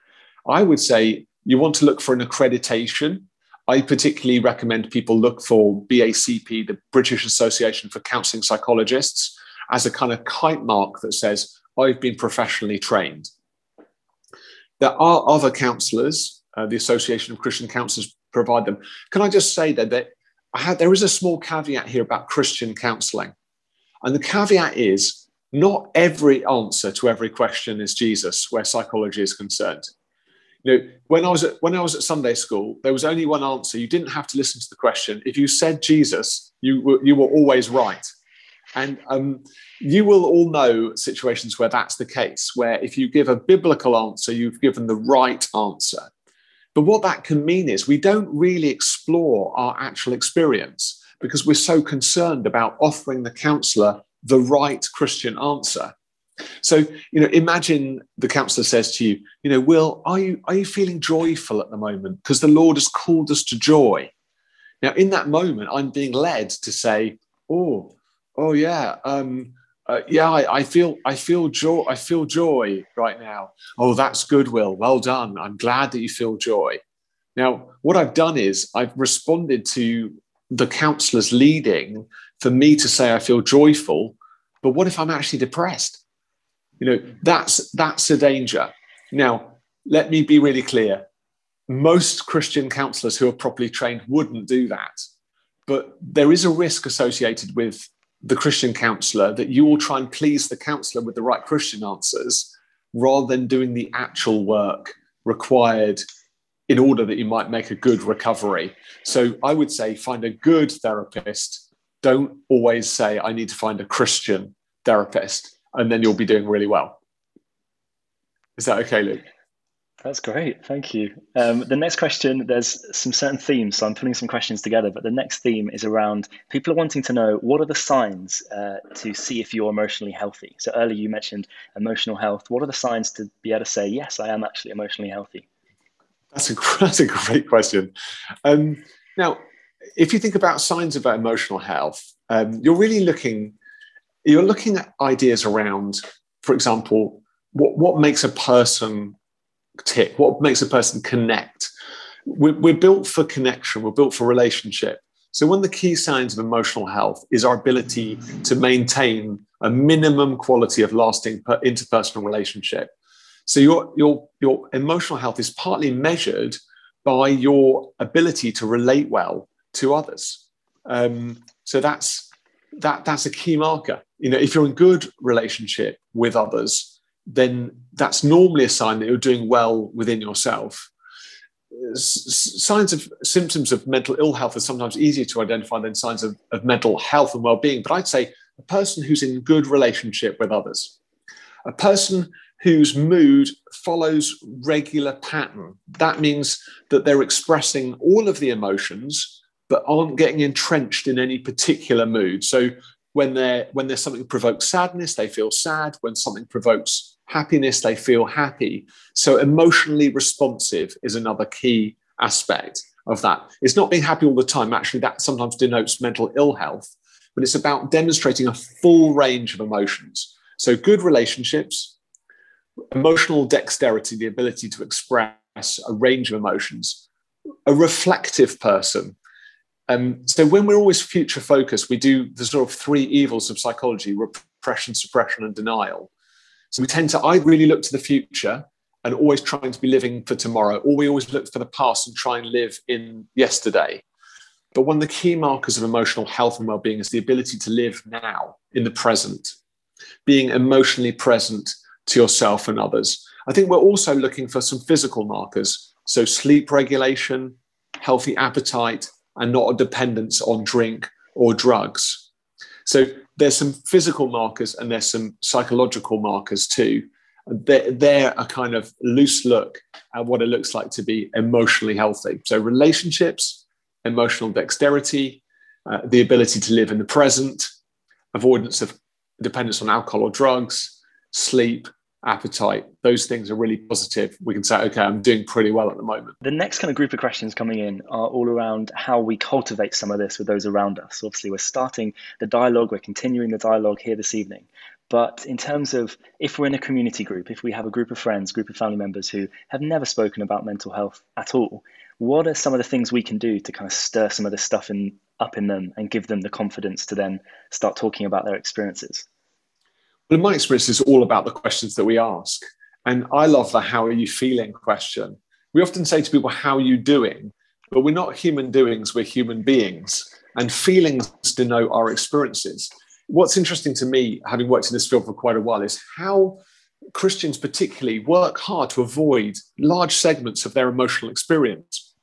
I would say you want to look for an accreditation I particularly recommend people look for BACP, the British Association for Counselling Psychologists, as a kind of kite mark that says, I've been professionally trained. There are other counsellors, uh, the Association of Christian Counsellors provide them. Can I just say that, that there is a small caveat here about Christian counselling. And the caveat is not every answer to every question is Jesus where psychology is concerned you know when i was at when i was at sunday school there was only one answer. You didn't have to listen to the question. If you said jesus you were you were always right. And um, you will all know situations where that's the case where if you give a biblical answer you've given the right answer. But what that can mean is we don't really explore our actual experience because we're so concerned about offering the counselor the right christian answer so, you know, imagine the counselor says to you, you know, Will, are you are you feeling joyful at the moment? Because the Lord has called us to joy. Now, in that moment, I'm being led to say, Oh, oh yeah, um, uh, yeah, I, I, feel I feel joy. I feel joy right now. Oh, that's good, Will. Well done. I'm glad that you feel joy. Now, what I've done is I've responded to the counselor's leading for me to say I feel joyful. But what if I'm actually depressed? You know, that's that's a danger. Now, let me be really clear. Most Christian counselors who are properly trained wouldn't do that. but there is a risk associated with the Christian counselor that you will try and please the counselor with the right Christian answers rather than doing the actual work required in order that you might make a good recovery. So I would say find a good therapist. Don't always say, I need to find a Christian therapist, and then you'll be doing really well. Is that okay, Luke? That's great. Thank you. Um, the next question, there's some certain themes. So I'm putting some questions together, but the next theme is around people are wanting to know what are the signs uh, to see if you're emotionally healthy. So earlier you mentioned emotional health. What are the signs to be able to say, yes, I am actually emotionally healthy? That's a, that's a great question. Um, now, if you think about signs about emotional health, um, you're really looking, you're looking at ideas around, for example, what, what makes a person tick? What makes a person connect? We're, we're built for connection, we're built for relationship. So, one of the key signs of emotional health is our ability to maintain a minimum quality of lasting interpersonal relationship. So, your, your, your emotional health is partly measured by your ability to relate well to others. Um, so, that's, that, that's a key marker. You know, if you're in good relationship with others, then that's normally a sign that you're doing well within yourself. signs of symptoms of mental ill health are sometimes easier to identify than signs of, of mental health and well-being. But I'd say a person who's in good relationship with others, a person whose mood follows regular pattern. That means that they're expressing all of the emotions, but aren't getting entrenched in any particular mood. So when they're when there's something provokes sadness, they feel sad. When something provokes happiness, they feel happy. So, emotionally responsive is another key aspect of that. It's not being happy all the time. Actually, that sometimes denotes mental ill health, but it's about demonstrating a full range of emotions. So, good relationships, emotional dexterity, the ability to express a range of emotions, a reflective person. Um, so, when we're always future focused, we do the sort of three evils of psychology repression, suppression, and denial. So we tend to, I really look to the future and always trying to be living for tomorrow, or we always look for the past and try and live in yesterday. But one of the key markers of emotional health and well-being is the ability to live now in the present, being emotionally present to yourself and others. I think we're also looking for some physical markers. So sleep regulation, healthy appetite, and not a dependence on drink or drugs. So there's some physical markers and there's some psychological markers too. They're, they're a kind of loose look at what it looks like to be emotionally healthy. So, relationships, emotional dexterity, uh, the ability to live in the present, avoidance of dependence on alcohol or drugs, sleep, appetite, those things are really positive. We can say, okay, I'm doing pretty well at the moment. The next kind of group of questions coming in are all around how we cultivate some of this with those around us. Obviously, we're starting the dialogue, we're continuing the dialogue here this evening. But in terms of if we're in a community group, if we have a group of friends, group of family members who have never spoken about mental health at all, what are some of the things we can do to kind of stir some of this stuff in, up in them and give them the confidence to then start talking about their experiences? In my experience, it's all about the questions that we ask. And I love the how are you feeling question. We often say to people, how are you doing? But we're not human doings, we're human beings. And feelings denote our experiences. What's interesting to me, having worked in this field for quite a while, is how Christians, particularly, work hard to avoid large segments of their emotional experience.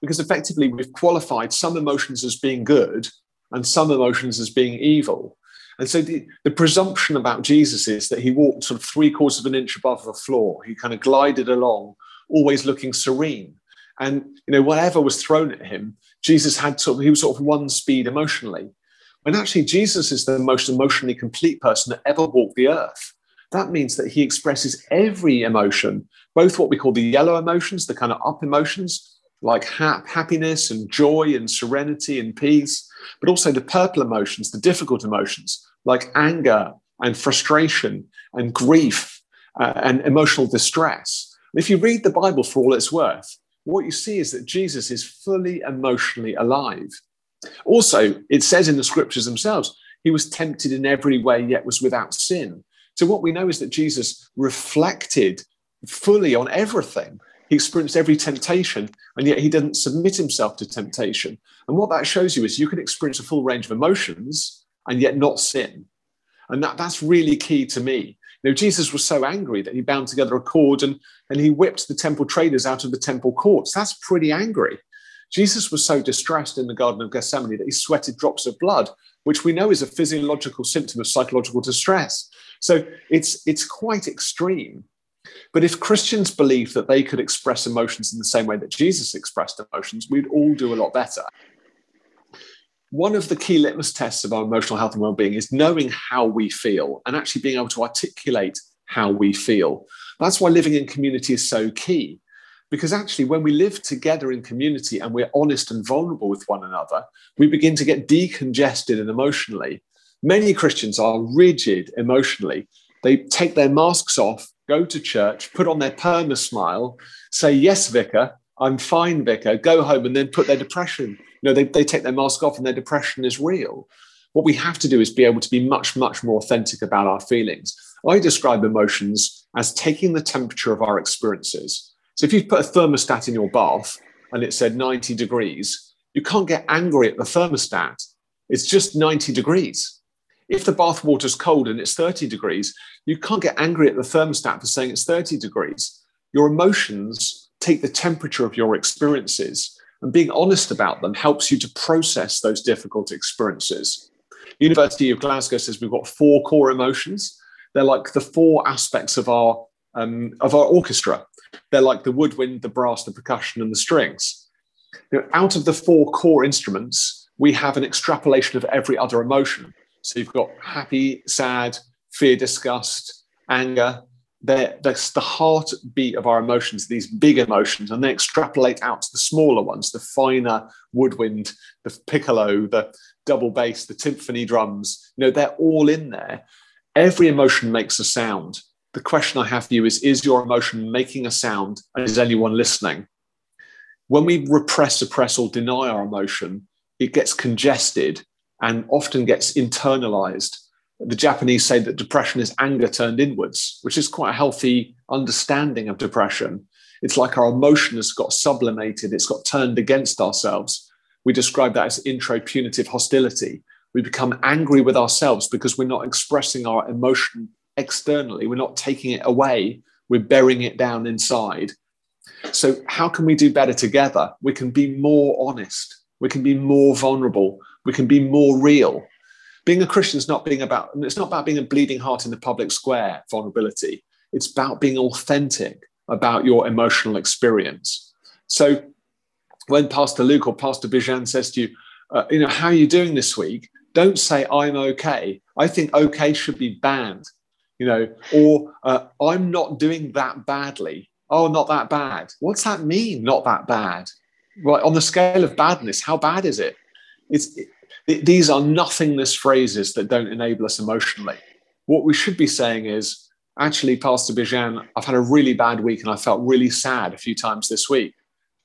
Because effectively, we've qualified some emotions as being good and some emotions as being evil. And so the, the presumption about Jesus is that he walked sort of three quarters of an inch above the floor. He kind of glided along, always looking serene. And you know, whatever was thrown at him, Jesus had sort of, he was sort of one speed emotionally. When actually Jesus is the most emotionally complete person that ever walked the earth. That means that he expresses every emotion, both what we call the yellow emotions, the kind of up emotions, like ha- happiness and joy and serenity and peace, but also the purple emotions, the difficult emotions like anger and frustration and grief uh, and emotional distress. If you read the Bible for all it's worth, what you see is that Jesus is fully emotionally alive. Also, it says in the scriptures themselves, he was tempted in every way, yet was without sin. So, what we know is that Jesus reflected fully on everything He experienced every temptation, and yet he didn't submit himself to temptation. And what that shows you is you can experience a full range of emotions and yet not sin. And that, that's really key to me. You know, Jesus was so angry that he bound together a cord and, and he whipped the temple traders out of the temple courts. That's pretty angry. Jesus was so distressed in the Garden of Gethsemane that he sweated drops of blood, which we know is a physiological symptom of psychological distress. So it's, it's quite extreme. But if Christians believe that they could express emotions in the same way that Jesus expressed emotions, we'd all do a lot better. One of the key litmus tests of our emotional health and well-being is knowing how we feel and actually being able to articulate how we feel. That's why living in community is so key. Because actually, when we live together in community and we're honest and vulnerable with one another, we begin to get decongested and emotionally. Many Christians are rigid emotionally. They take their masks off, go to church, put on their perma smile, say, Yes, Vicar, I'm fine, Vicar, go home, and then put their depression. You know, they, they take their mask off and their depression is real. What we have to do is be able to be much, much more authentic about our feelings. I describe emotions as taking the temperature of our experiences so if you put a thermostat in your bath and it said 90 degrees, you can't get angry at the thermostat. It's just 90 degrees. If the bath water's cold and it's 30 degrees, you can't get angry at the thermostat for saying it's 30 degrees. Your emotions take the temperature of your experiences, and being honest about them helps you to process those difficult experiences. University of Glasgow says we've got four core emotions. They're like the four aspects of our um, of our orchestra. They're like the woodwind, the brass, the percussion, and the strings. Know, out of the four core instruments, we have an extrapolation of every other emotion. So you've got happy, sad, fear, disgust, anger. They're, that's the heartbeat of our emotions, these big emotions, and they extrapolate out to the smaller ones, the finer woodwind, the piccolo, the double bass, the timpani drums. You know, they're all in there. Every emotion makes a sound the question I have for you is Is your emotion making a sound and is anyone listening? When we repress, suppress, or deny our emotion, it gets congested and often gets internalized. The Japanese say that depression is anger turned inwards, which is quite a healthy understanding of depression. It's like our emotion has got sublimated, it's got turned against ourselves. We describe that as intro-punitive hostility. We become angry with ourselves because we're not expressing our emotion externally. We're not taking it away, we're burying it down inside. So, how can we do better together? We can be more honest, we can be more vulnerable, we can be more real. Being a Christian is not being about, it's not about being a bleeding heart in the public square, vulnerability. It's about being authentic about your emotional experience. So, when Pastor Luke or Pastor Bijan says to you, uh, you know, how are you doing this week? Don't say, I'm okay. I think okay should be banned you know, or uh, I'm not doing that badly. Oh, not that bad. What's that mean? Not that bad. Right on the scale of badness, how bad is it? It's these are nothingness phrases that don't enable us emotionally. What we should be saying is, actually, Pastor Bijan, I've had a really bad week and I felt really sad a few times this week.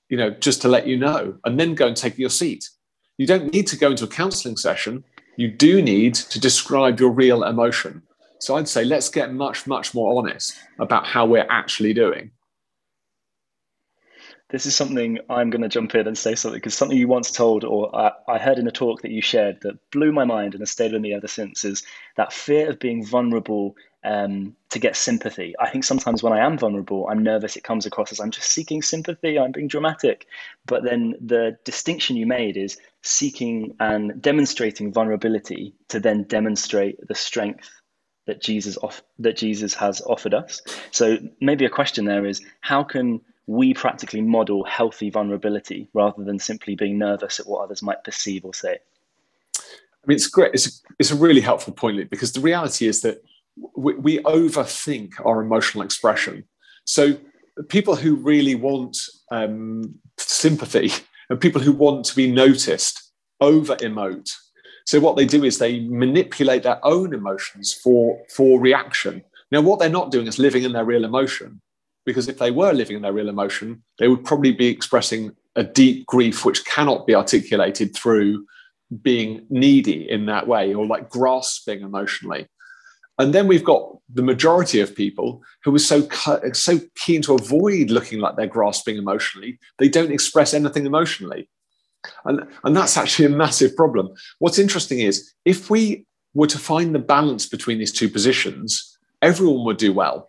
You know, just to let you know, and then go and take your seat. You don't need to go into a counseling session. You do need to describe your real emotion so I'd say let's get much, much more honest about how we're actually doing. This is something I'm going to jump in and say something because something you once told, or I, I heard in a talk that you shared that blew my mind and has stayed with me ever since is that fear of being vulnerable um, to get sympathy. I think sometimes when I am vulnerable, I'm nervous. It comes across as I'm just seeking sympathy, I'm being dramatic. But then the distinction you made is seeking and demonstrating vulnerability to then demonstrate the strength that Jesus off, that Jesus has offered us. So maybe a question there is how can we practically model healthy vulnerability rather than simply being nervous at what others might perceive or say? I mean, it's great. It's a, it's a really helpful point because the reality is that we, we overthink our emotional expression. So people who really want um, sympathy and people who want to be noticed over emote so what they do is they manipulate their own emotions for, for reaction. Now, what they're not doing is living in their real emotion, because if they were living in their real emotion, they would probably be expressing a deep grief which cannot be articulated through being needy in that way or like grasping emotionally. And then we've got the majority of people who are so so keen to avoid looking like they're grasping emotionally, they don't express anything emotionally. And, and that's actually a massive problem. What's interesting is if we were to find the balance between these two positions, everyone would do well.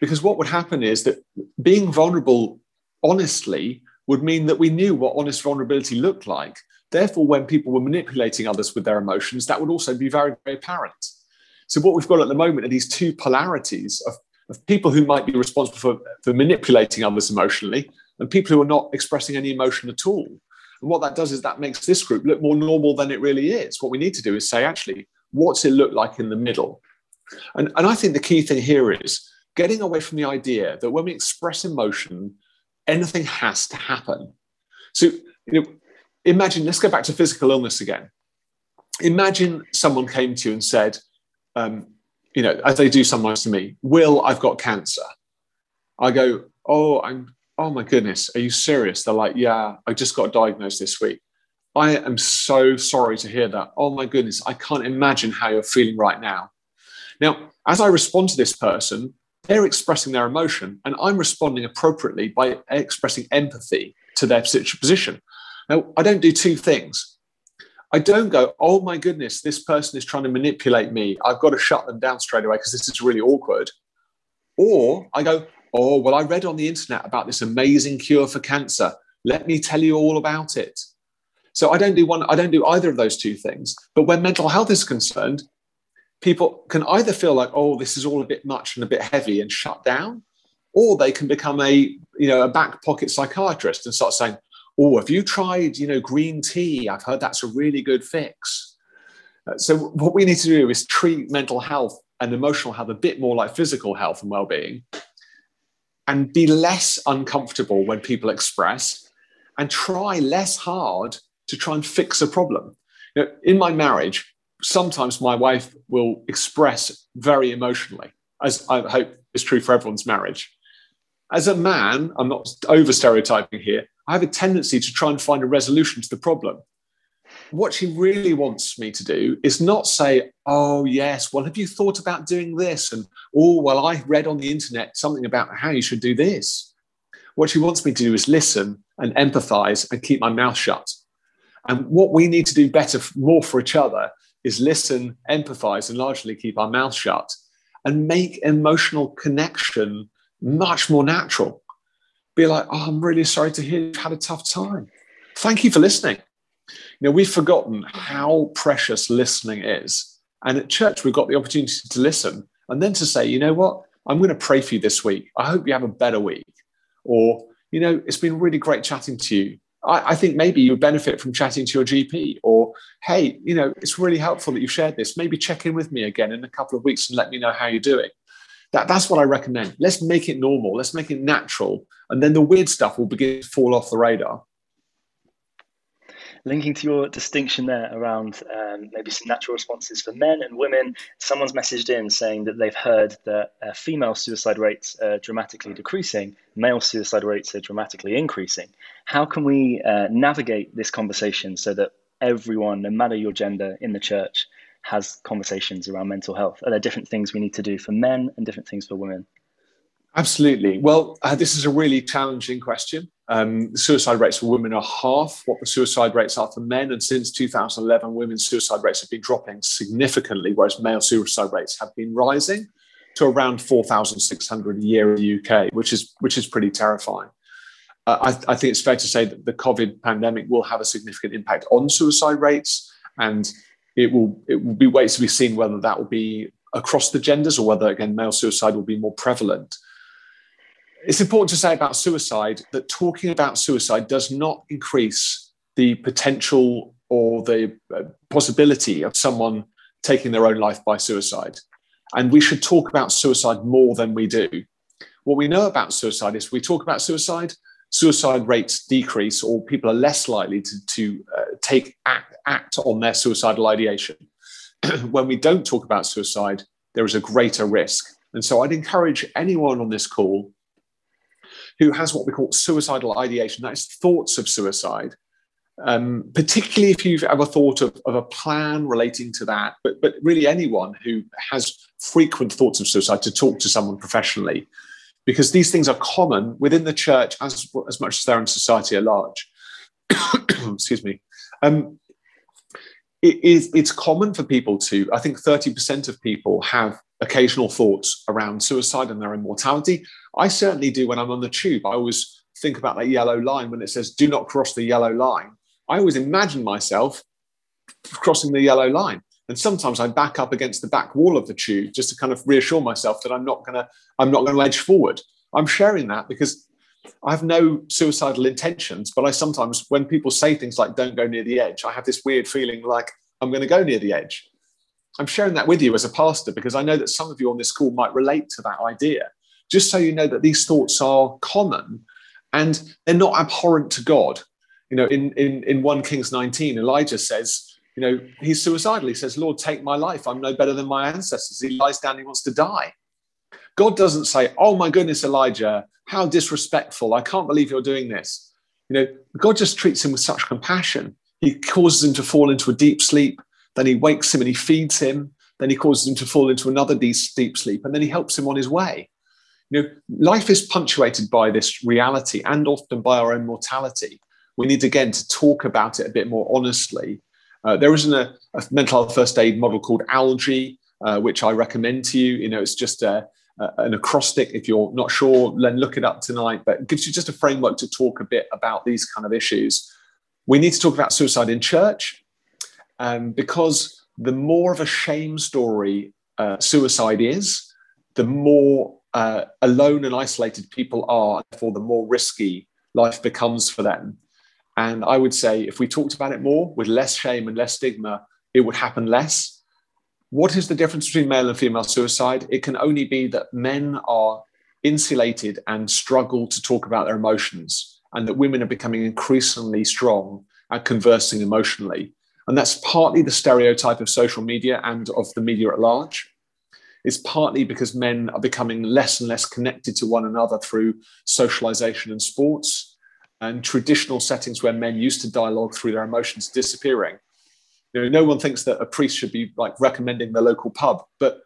Because what would happen is that being vulnerable honestly would mean that we knew what honest vulnerability looked like. Therefore, when people were manipulating others with their emotions, that would also be very, very apparent. So, what we've got at the moment are these two polarities of, of people who might be responsible for, for manipulating others emotionally and people who are not expressing any emotion at all. And what that does is that makes this group look more normal than it really is. What we need to do is say, actually, what's it look like in the middle? And, and I think the key thing here is getting away from the idea that when we express emotion, anything has to happen. So, you know, imagine, let's go back to physical illness again. Imagine someone came to you and said, um, you know, as they do sometimes to me, Will, I've got cancer. I go, oh, I'm, oh my goodness, are you serious? They're like, yeah, I just got diagnosed this week. I am so sorry to hear that. Oh my goodness, I can't imagine how you're feeling right now. Now, as I respond to this person, they're expressing their emotion, and I'm responding appropriately by expressing empathy to their position. Now, I don't do two things. I don't go, oh my goodness, this person is trying to manipulate me. I've got to shut them down straight away because this is really awkward. Or I go, oh, well, I read on the internet about this amazing cure for cancer. Let me tell you all about it. So I don't do one, I don't do either of those two things. But when mental health is concerned, people can either feel like, oh, this is all a bit much and a bit heavy and shut down, or they can become a, you know, a back pocket psychiatrist and start saying, oh, have you tried, you know, green tea? I've heard that's a really good fix. Uh, so what we need to do is treat mental health and emotional health a bit more like physical health and well-being and be less uncomfortable when people express and try less hard to try and fix a problem. You know, in my marriage, sometimes my wife will express very emotionally, as I hope is true for everyone's marriage. As a man, I'm not over stereotyping here, I have a tendency to try and find a resolution to the problem. What she really wants me to do is not say, Oh, yes, well, have you thought about doing this? And, Oh, well, I read on the internet something about how you should do this. What she wants me to do is listen and empathize and keep my mouth shut. And what we need to do better, more for each other, is listen, empathize, and largely keep our mouth shut and make emotional connection much more natural. Be like, oh, I'm really sorry to hear you've had a tough time. Thank you for listening. You know, we've forgotten how precious listening is. And at church, we've got the opportunity to listen and then to say, you know what? I'm going to pray for you this week. I hope you have a better week. Or, you know, it's been really great chatting to you. I, I think maybe you benefit from chatting to your GP or, hey, you know, it's really helpful that you've shared this. Maybe check in with me again in a couple of weeks and let me know how you're doing. That, that's what I recommend. Let's make it normal. Let's make it natural. And then the weird stuff will begin to fall off the radar linking to your distinction there around um, maybe some natural responses for men and women, someone's messaged in saying that they've heard that uh, female suicide rates are dramatically decreasing, male suicide rates are dramatically increasing. How can we uh, navigate this conversation so that everyone, no matter your gender in the church, has conversations around mental health? Are there different things we need to do for men and different things for women? Absolutely. Well, uh, this is a really challenging question. Um, suicide rates for women are half what the suicide rates are for men. And since 2011, women's suicide rates have been dropping significantly, whereas male suicide rates have been rising to around 4,600 a year in the UK, which is, which is pretty terrifying. Uh, I, I think it's fair to say that the COVID pandemic will have a significant impact on suicide rates. And it will, it will be ways to be seen whether that will be across the genders or whether, again, male suicide will be more prevalent it's important to say about suicide that talking about suicide does not increase the potential or the uh, possibility of someone taking their own life by suicide. And we should talk about suicide more than we do. What we know about suicide is we talk about suicide, suicide rates decrease, or people are less likely to, to uh, take act, act on their suicidal ideation. when we don't talk about suicide, there is a greater risk. And so I'd encourage anyone on this call who has what we call suicidal ideation, that is thoughts of suicide, um, particularly if you've ever thought of, of, a plan relating to that, but, but really anyone who has frequent thoughts of suicide to talk to someone professionally, because these things are common within the church as, as much as they're in society at large. Excuse me. Um, it is, it's common for people to, I think 30% of people have occasional thoughts around suicide and their immortality. I certainly do when I'm on the tube. I always think about that yellow line when it says, do not cross the yellow line I always imagine myself crossing the yellow line. And sometimes I back up against the back wall of the tube just to kind of reassure myself that I'm not gonna I'm not gonna edge forward. I'm sharing that because I have no suicidal intentions, but I sometimes when people say things like don't go near the edge, I have this weird feeling like I'm going to go near the edge. I'm sharing that with you as a pastor because I know that some of you on this call might relate to that idea. Just so you know that these thoughts are common and they're not abhorrent to God you know, in, in, in 1 Kings 19, Elijah says, you know, he's suicidal. He says, Lord, take my life. I'm no better than my ancestors. He lies down, he wants to die. God doesn't say, oh my goodness, Elijah, how disrespectful. I can't believe you're doing this. You know, God just treats him with such compassion. He causes him to fall into a deep sleep. Then he wakes him and he feeds him. Then he causes him to fall into another deep, deep sleep. And then he helps him on his way. You know, life is punctuated by this reality and often by our own mortality we need again to talk about it a bit more honestly. Uh, there isn't a, a, mental health first aid model called ALGEE, uh, which I recommend to you. You know, it's just a, a, an acrostic. If you're not sure, then look it up tonight. But it gives you just a framework to talk a bit about these kind of issues. We need to talk about suicide in church um, because the more of a shame story uh, suicide is, the more uh, alone and isolated people are, therefore, the more risky life becomes for them. And I would say if we talked about it more with less shame and less stigma, it would happen less. What is the difference between male and female suicide? It can only be that men are insulated and struggle to talk about their emotions, and that women are becoming increasingly strong at conversing emotionally. And that's partly the stereotype of social media and of the media at large. It's partly because men are becoming less and less connected to one another through socialization and sports and traditional settings where men used to dialogue through their emotions disappearing. You know, no one thinks that a priest should be like recommending the local pub, but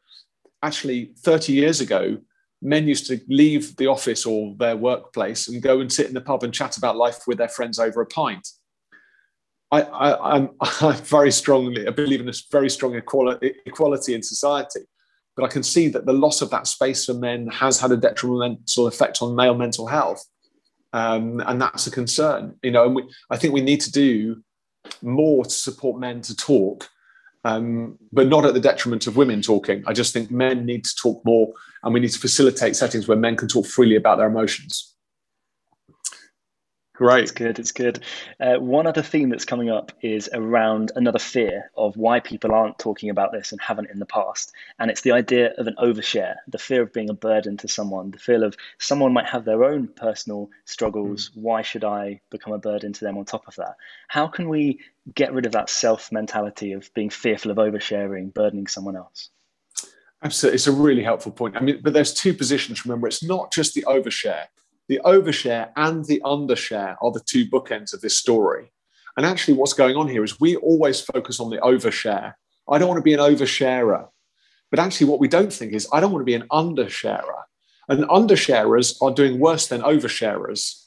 actually, 30 years ago, men used to leave the office or their workplace and go and sit in the pub and chat about life with their friends over a pint. I, I, I'm, I'm very strongly, I believe in a very strong equality, equality in society. But I can see that the loss of that space for men has had a detrimental effect on male mental health um, and that's a concern. You know, and we, I think we need to do more to support men to talk, um, but not at the detriment of women talking. I just think men need to talk more, and we need to facilitate settings where men can talk freely about their emotions. Great. It's good. It's good. Uh, one other theme that's coming up is around another fear of why people aren't talking about this and haven't in the past. And it's the idea of an overshare, the fear of being a burden to someone, the fear of someone might have their own personal struggles. Mm. Why should I become a burden to them on top of that? How can we get rid of that self mentality of being fearful of oversharing, burdening someone else? Absolutely. It's a really helpful point. I mean, but there's two positions. Remember, it's not just the overshare the overshare and the undershare are the two bookends of this story. And actually, what's going on here is we always focus on the overshare. I don't want to be an oversharer. But actually, what we don't think is, I don't want to be an undersharer. And undersharers are doing worse than oversharers.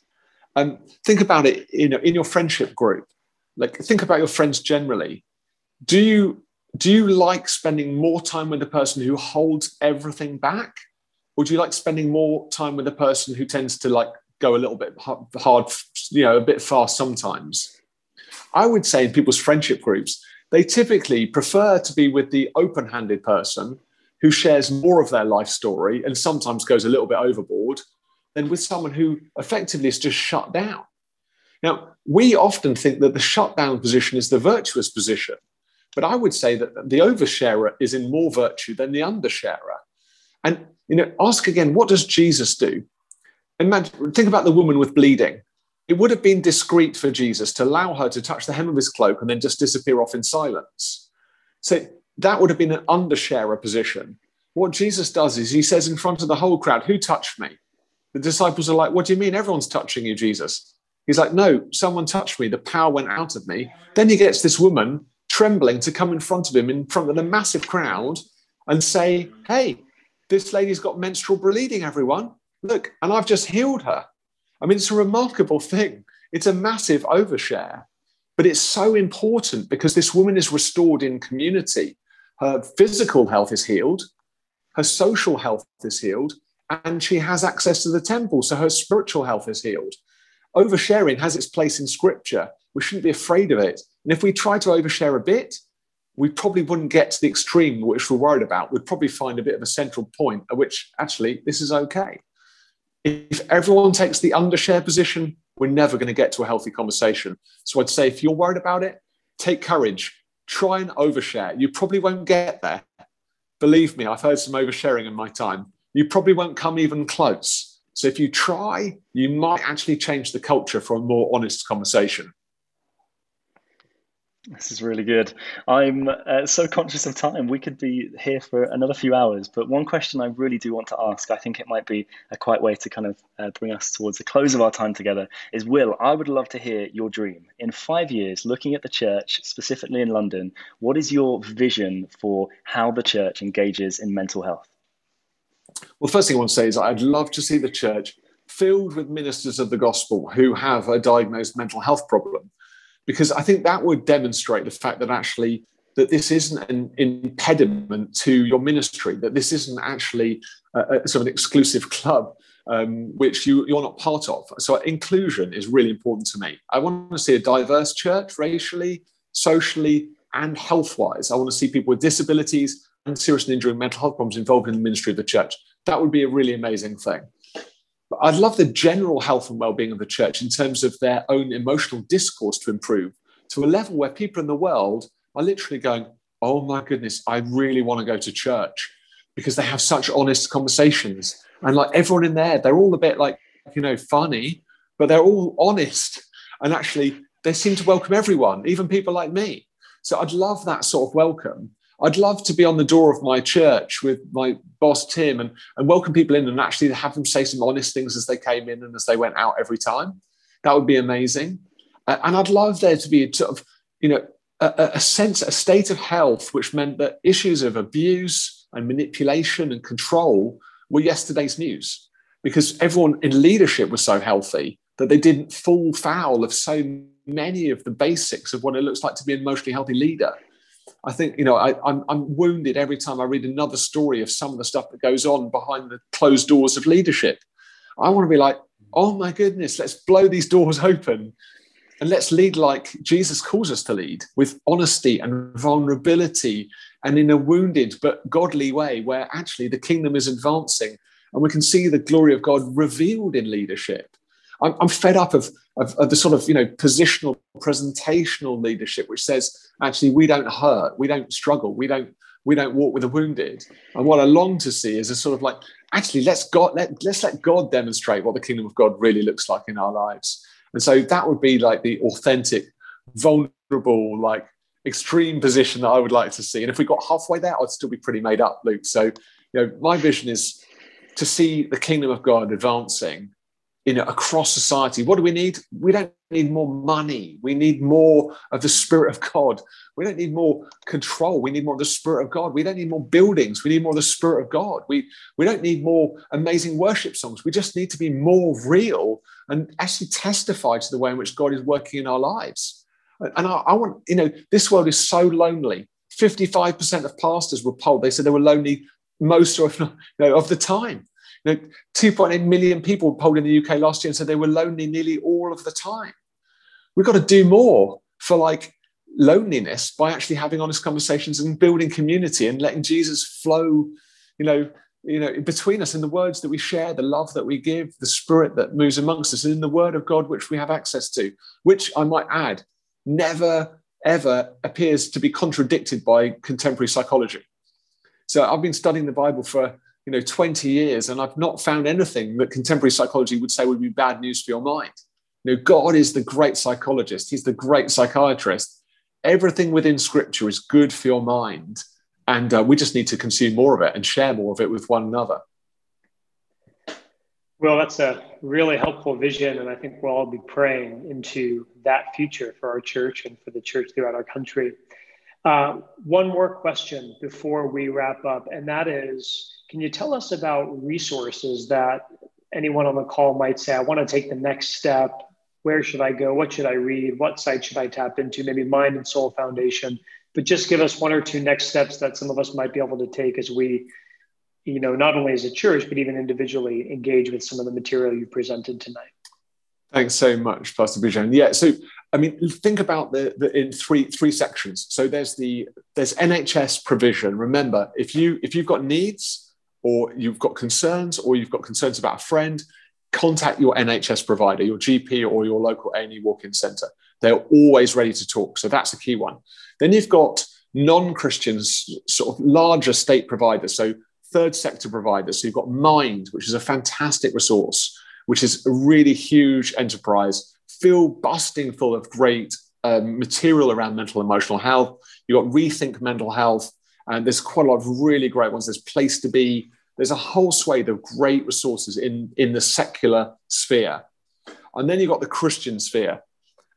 And think about it know, in your friendship group. Like, think about your friends generally. Do you, do you like spending more time with the person who holds everything back? Would you like spending more time with a person who tends to like go a little bit hard, you know, a bit fast sometimes? I would say in people's friendship groups, they typically prefer to be with the open handed person who shares more of their life story and sometimes goes a little bit overboard than with someone who effectively is just shut down. Now, we often think that the shutdown position is the virtuous position, but I would say that the oversharer is in more virtue than the undersharer. And you know, ask again, what does Jesus do? Imagine, think about the woman with bleeding. It would have been discreet for Jesus to allow her to touch the hem of his cloak and then just disappear off in silence. So that would have been an undersharer position. What Jesus does is he says in front of the whole crowd, Who touched me? The disciples are like, What do you mean? Everyone's touching you, Jesus. He's like, no, someone touched me. The power went out of me. Then he gets this woman trembling to come in front of him in front of a massive crowd and say, hey, this lady's got menstrual bleeding, everyone. Look, and I've just healed her. I mean, it's a remarkable thing. It's a massive overshare, but it's so important because this woman is restored in community. Her physical health is healed, her social health is healed, and she has access to the temple. So her spiritual health is healed. Oversharing has its place in scripture. We shouldn't be afraid of it. And if we try to overshare a bit, we probably wouldn't get to the extreme which we're worried about. We'd probably find a bit of a central point at which actually this is okay. If everyone takes the undershare position, we're never going to get to a healthy conversation. So I'd say if you're worried about it, take courage. Try and overshare. You probably won't get there. Believe me, I've heard some oversharing in my time. You probably won't come even close. So if you try, you might actually change the culture for a more honest conversation. This is really good. I'm uh, so conscious of time. We could be here for another few hours, but one question I really do want to ask, I think it might be a quiet way to kind of uh, bring us towards the close of our time together, is Will, I would love to hear your dream. In five years, looking at the church, specifically in London, what is your vision for how the church engages in mental health? Well, first thing I want to say is I'd love to see the church filled with ministers of the gospel who have a diagnosed mental health problem because I think that would demonstrate the fact that actually that this isn't an impediment to your ministry, that this isn't actually a, a sort of an exclusive club um, which you, you're not part of. So inclusion is really important to me. I want to see a diverse church, racially, socially, and health-wise. I want to see people with disabilities and serious and injury mental health problems involved in the ministry of the church. That would be a really amazing thing. I'd love the general health and well-being of the church in terms of their own emotional discourse to improve to a level where people in the world are literally going, "Oh my goodness, I really want to go to church," because they have such honest conversations, and like everyone in there, they're all a bit like you know funny, but they're all honest, and actually they seem to welcome everyone, even people like me. So I'd love that sort of welcome. I'd love to be on the door of my church with my boss Tim and, and welcome people in and actually have them say some honest things as they came in and as they went out every time. That would be amazing. Uh, and I'd love there to be a sort of, you know, a, a sense, a state of health, which meant that issues of abuse and manipulation and control were yesterday's news because everyone in leadership was so healthy that they didn't fall foul of so many of the basics of what it looks like to be an emotionally healthy leader. I think, you know, I, I'm, I'm wounded every time I read another story of some of the stuff that goes on behind the closed doors of leadership. I want to be like, oh my goodness, let's blow these doors open and let's lead like Jesus calls us to lead with honesty and vulnerability and in a wounded but godly way where actually the kingdom is advancing and we can see the glory of God revealed in leadership. I'm, I'm fed up of, of, of, the sort of you know positional presentational leadership which says actually we don't hurt we don't struggle we don't we don't walk with the wounded. And what i long to see is a sort of like actually let's god let, let's let god demonstrate what the kingdom of god really looks like in our lives. And so that would be like the authentic vulnerable like extreme position that i would like to see. And if we got halfway there i'd still be pretty made up luke. So you know my vision is to see the kingdom of god advancing you know, across society. What do we need? We don't need more money. We need more of the Spirit of God. We don't need more control. We need more of the Spirit of God. We don't need more buildings. We need more of the Spirit of God. We, we don't need more amazing worship songs. We just need to be more real and actually testify to the way in which God is working in our lives. And I, I want, you know, this world is so lonely. 55% of pastors were polled. They said they were lonely most you know, of the time. You know, 2.8 million people polled in the UK last year and said they were lonely nearly all of the time. We've got to do more for like loneliness by actually having honest conversations and building community and letting Jesus flow, you know, you know, between us in the words that we share, the love that we give, the spirit that moves amongst us, and in the word of God which we have access to, which I might add, never ever appears to be contradicted by contemporary psychology. So I've been studying the Bible for you know 20 years and i've not found anything that contemporary psychology would say would be bad news for your mind. You know god is the great psychologist. He's the great psychiatrist. Everything within scripture is good for your mind and uh, we just need to consume more of it and share more of it with one another. Well, that's a really helpful vision, and I think we'll all be praying into that future for our church and for the church throughout our country. Uh, one more question before we wrap up, and that is can you tell us about resources that anyone on the call might say, I want to take the next step? Where should I go? What should I read? What site should I tap into? Maybe Mind and Soul Foundation. But just give us one or two next steps that some of us might be able to take as we you know, not only as a church, but even individually engage with some of the material you presented tonight. Thanks so much, Pastor Bijan. Yeah, so I mean, think about the, the in three three sections. So there's the there's NHS provision. Remember, if you if you've got needs or you've got concerns or you've got concerns about a friend, contact your NHS provider, your GP or your local A&E walk-in centre. They're always ready to talk. So that's a key one. Then you've got non-Christians, sort of larger state providers. So third sector providers. So you've got Mind, which is a fantastic resource, which is a really huge enterprise, filled busting full of great um, material around mental emotional health. You've got Rethink Mental Health, and there's quite a lot of really great ones. There's Place to Be. There's a whole swathe of great resources in, in the secular sphere. And then you've got the Christian sphere.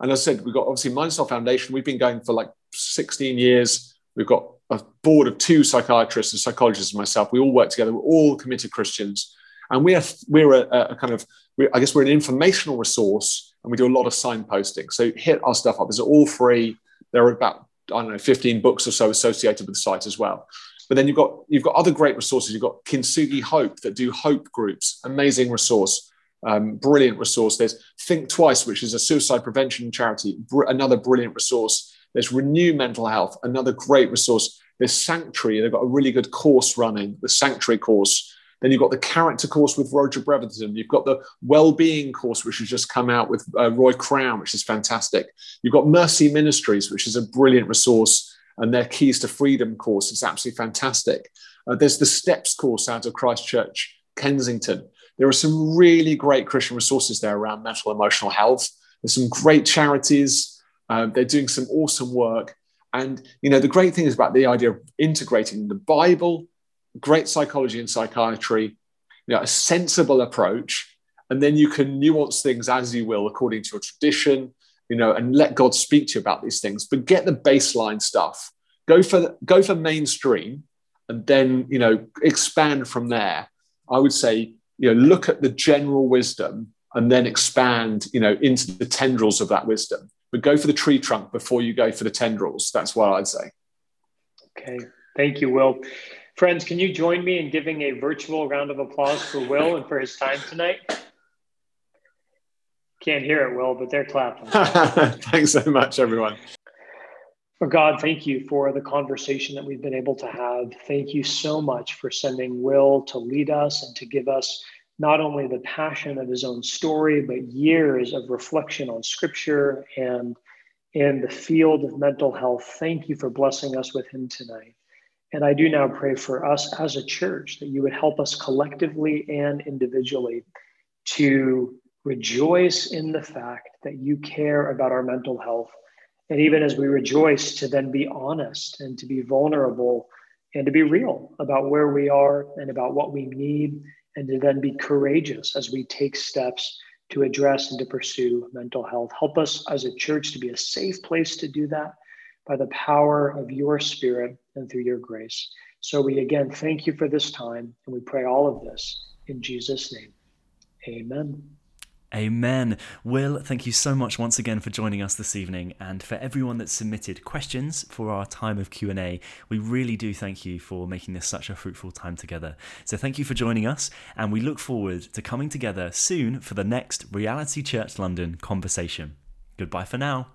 And as I said, we've got obviously Mind Soul Foundation. We've been going for like 16 years. We've got a board of two psychiatrists and psychologists and myself. We all work together. We're all committed Christians, and we are we're a, a kind of I guess we're an informational resource, and we do a lot of signposting. So hit our stuff up. It's all free. There are about I don't know 15 books or so associated with the site as well. But then you've got you've got other great resources. You've got Kintsugi Hope that do hope groups. Amazing resource. Um, brilliant resource. There's Think Twice, which is a suicide prevention charity. Br- another brilliant resource. There's Renew Mental Health, another great resource. There's Sanctuary, they've got a really good course running, the Sanctuary course. Then you've got the character course with Roger Brevington. You've got the well-being course, which has just come out with uh, Roy Crowne, which is fantastic. You've got Mercy Ministries, which is a brilliant resource, and their Keys to Freedom course is absolutely fantastic. Uh, there's the Steps course out of Christchurch, Kensington. There are some really great Christian resources there around mental emotional health. There's some great charities. Um, they're doing some awesome work. And, you know, the great thing is about the idea of integrating the Bible, great psychology and psychiatry, you know, a sensible approach, and then you can nuance things as you will according to your tradition, you know, and let God speak to you about these things. But get the baseline stuff. Go for go for mainstream, and then you know expand from there. I would say you know look at the general wisdom and then expand you know into the tendrils of that wisdom but go for the tree trunk before you go for the tendrils. That's what I'd say. Okay. Thank you, Will. Friends, can you join me in giving a virtual round of applause for Will and for his time tonight? Can't hear it, Will, but they're clapping. Thanks so much, everyone. For God, thank you for the conversation that we've been able to have. Thank you so much for sending Will to lead us and to give us not only the passion of his own story, but years of reflection on scripture and in the field of mental health. Thank you for blessing us with him tonight. And I do now pray for us as a church that you would help us collectively and individually to rejoice in the fact that you care about our mental health. And even as we rejoice, to then be honest and to be vulnerable and to be real about where we are and about what we need and to then be courageous as we take steps to address and to pursue mental health. Help us as a church to be a safe place to do that by the power of your spirit and through your grace. So we again thank you for this time and we pray all of this in Jesus' name. Amen. Amen. Will, thank you so much once again for joining us this evening and for everyone that submitted questions for our time of Q&A. We really do thank you for making this such a fruitful time together. So thank you for joining us and we look forward to coming together soon for the next Reality Church London conversation. Goodbye for now.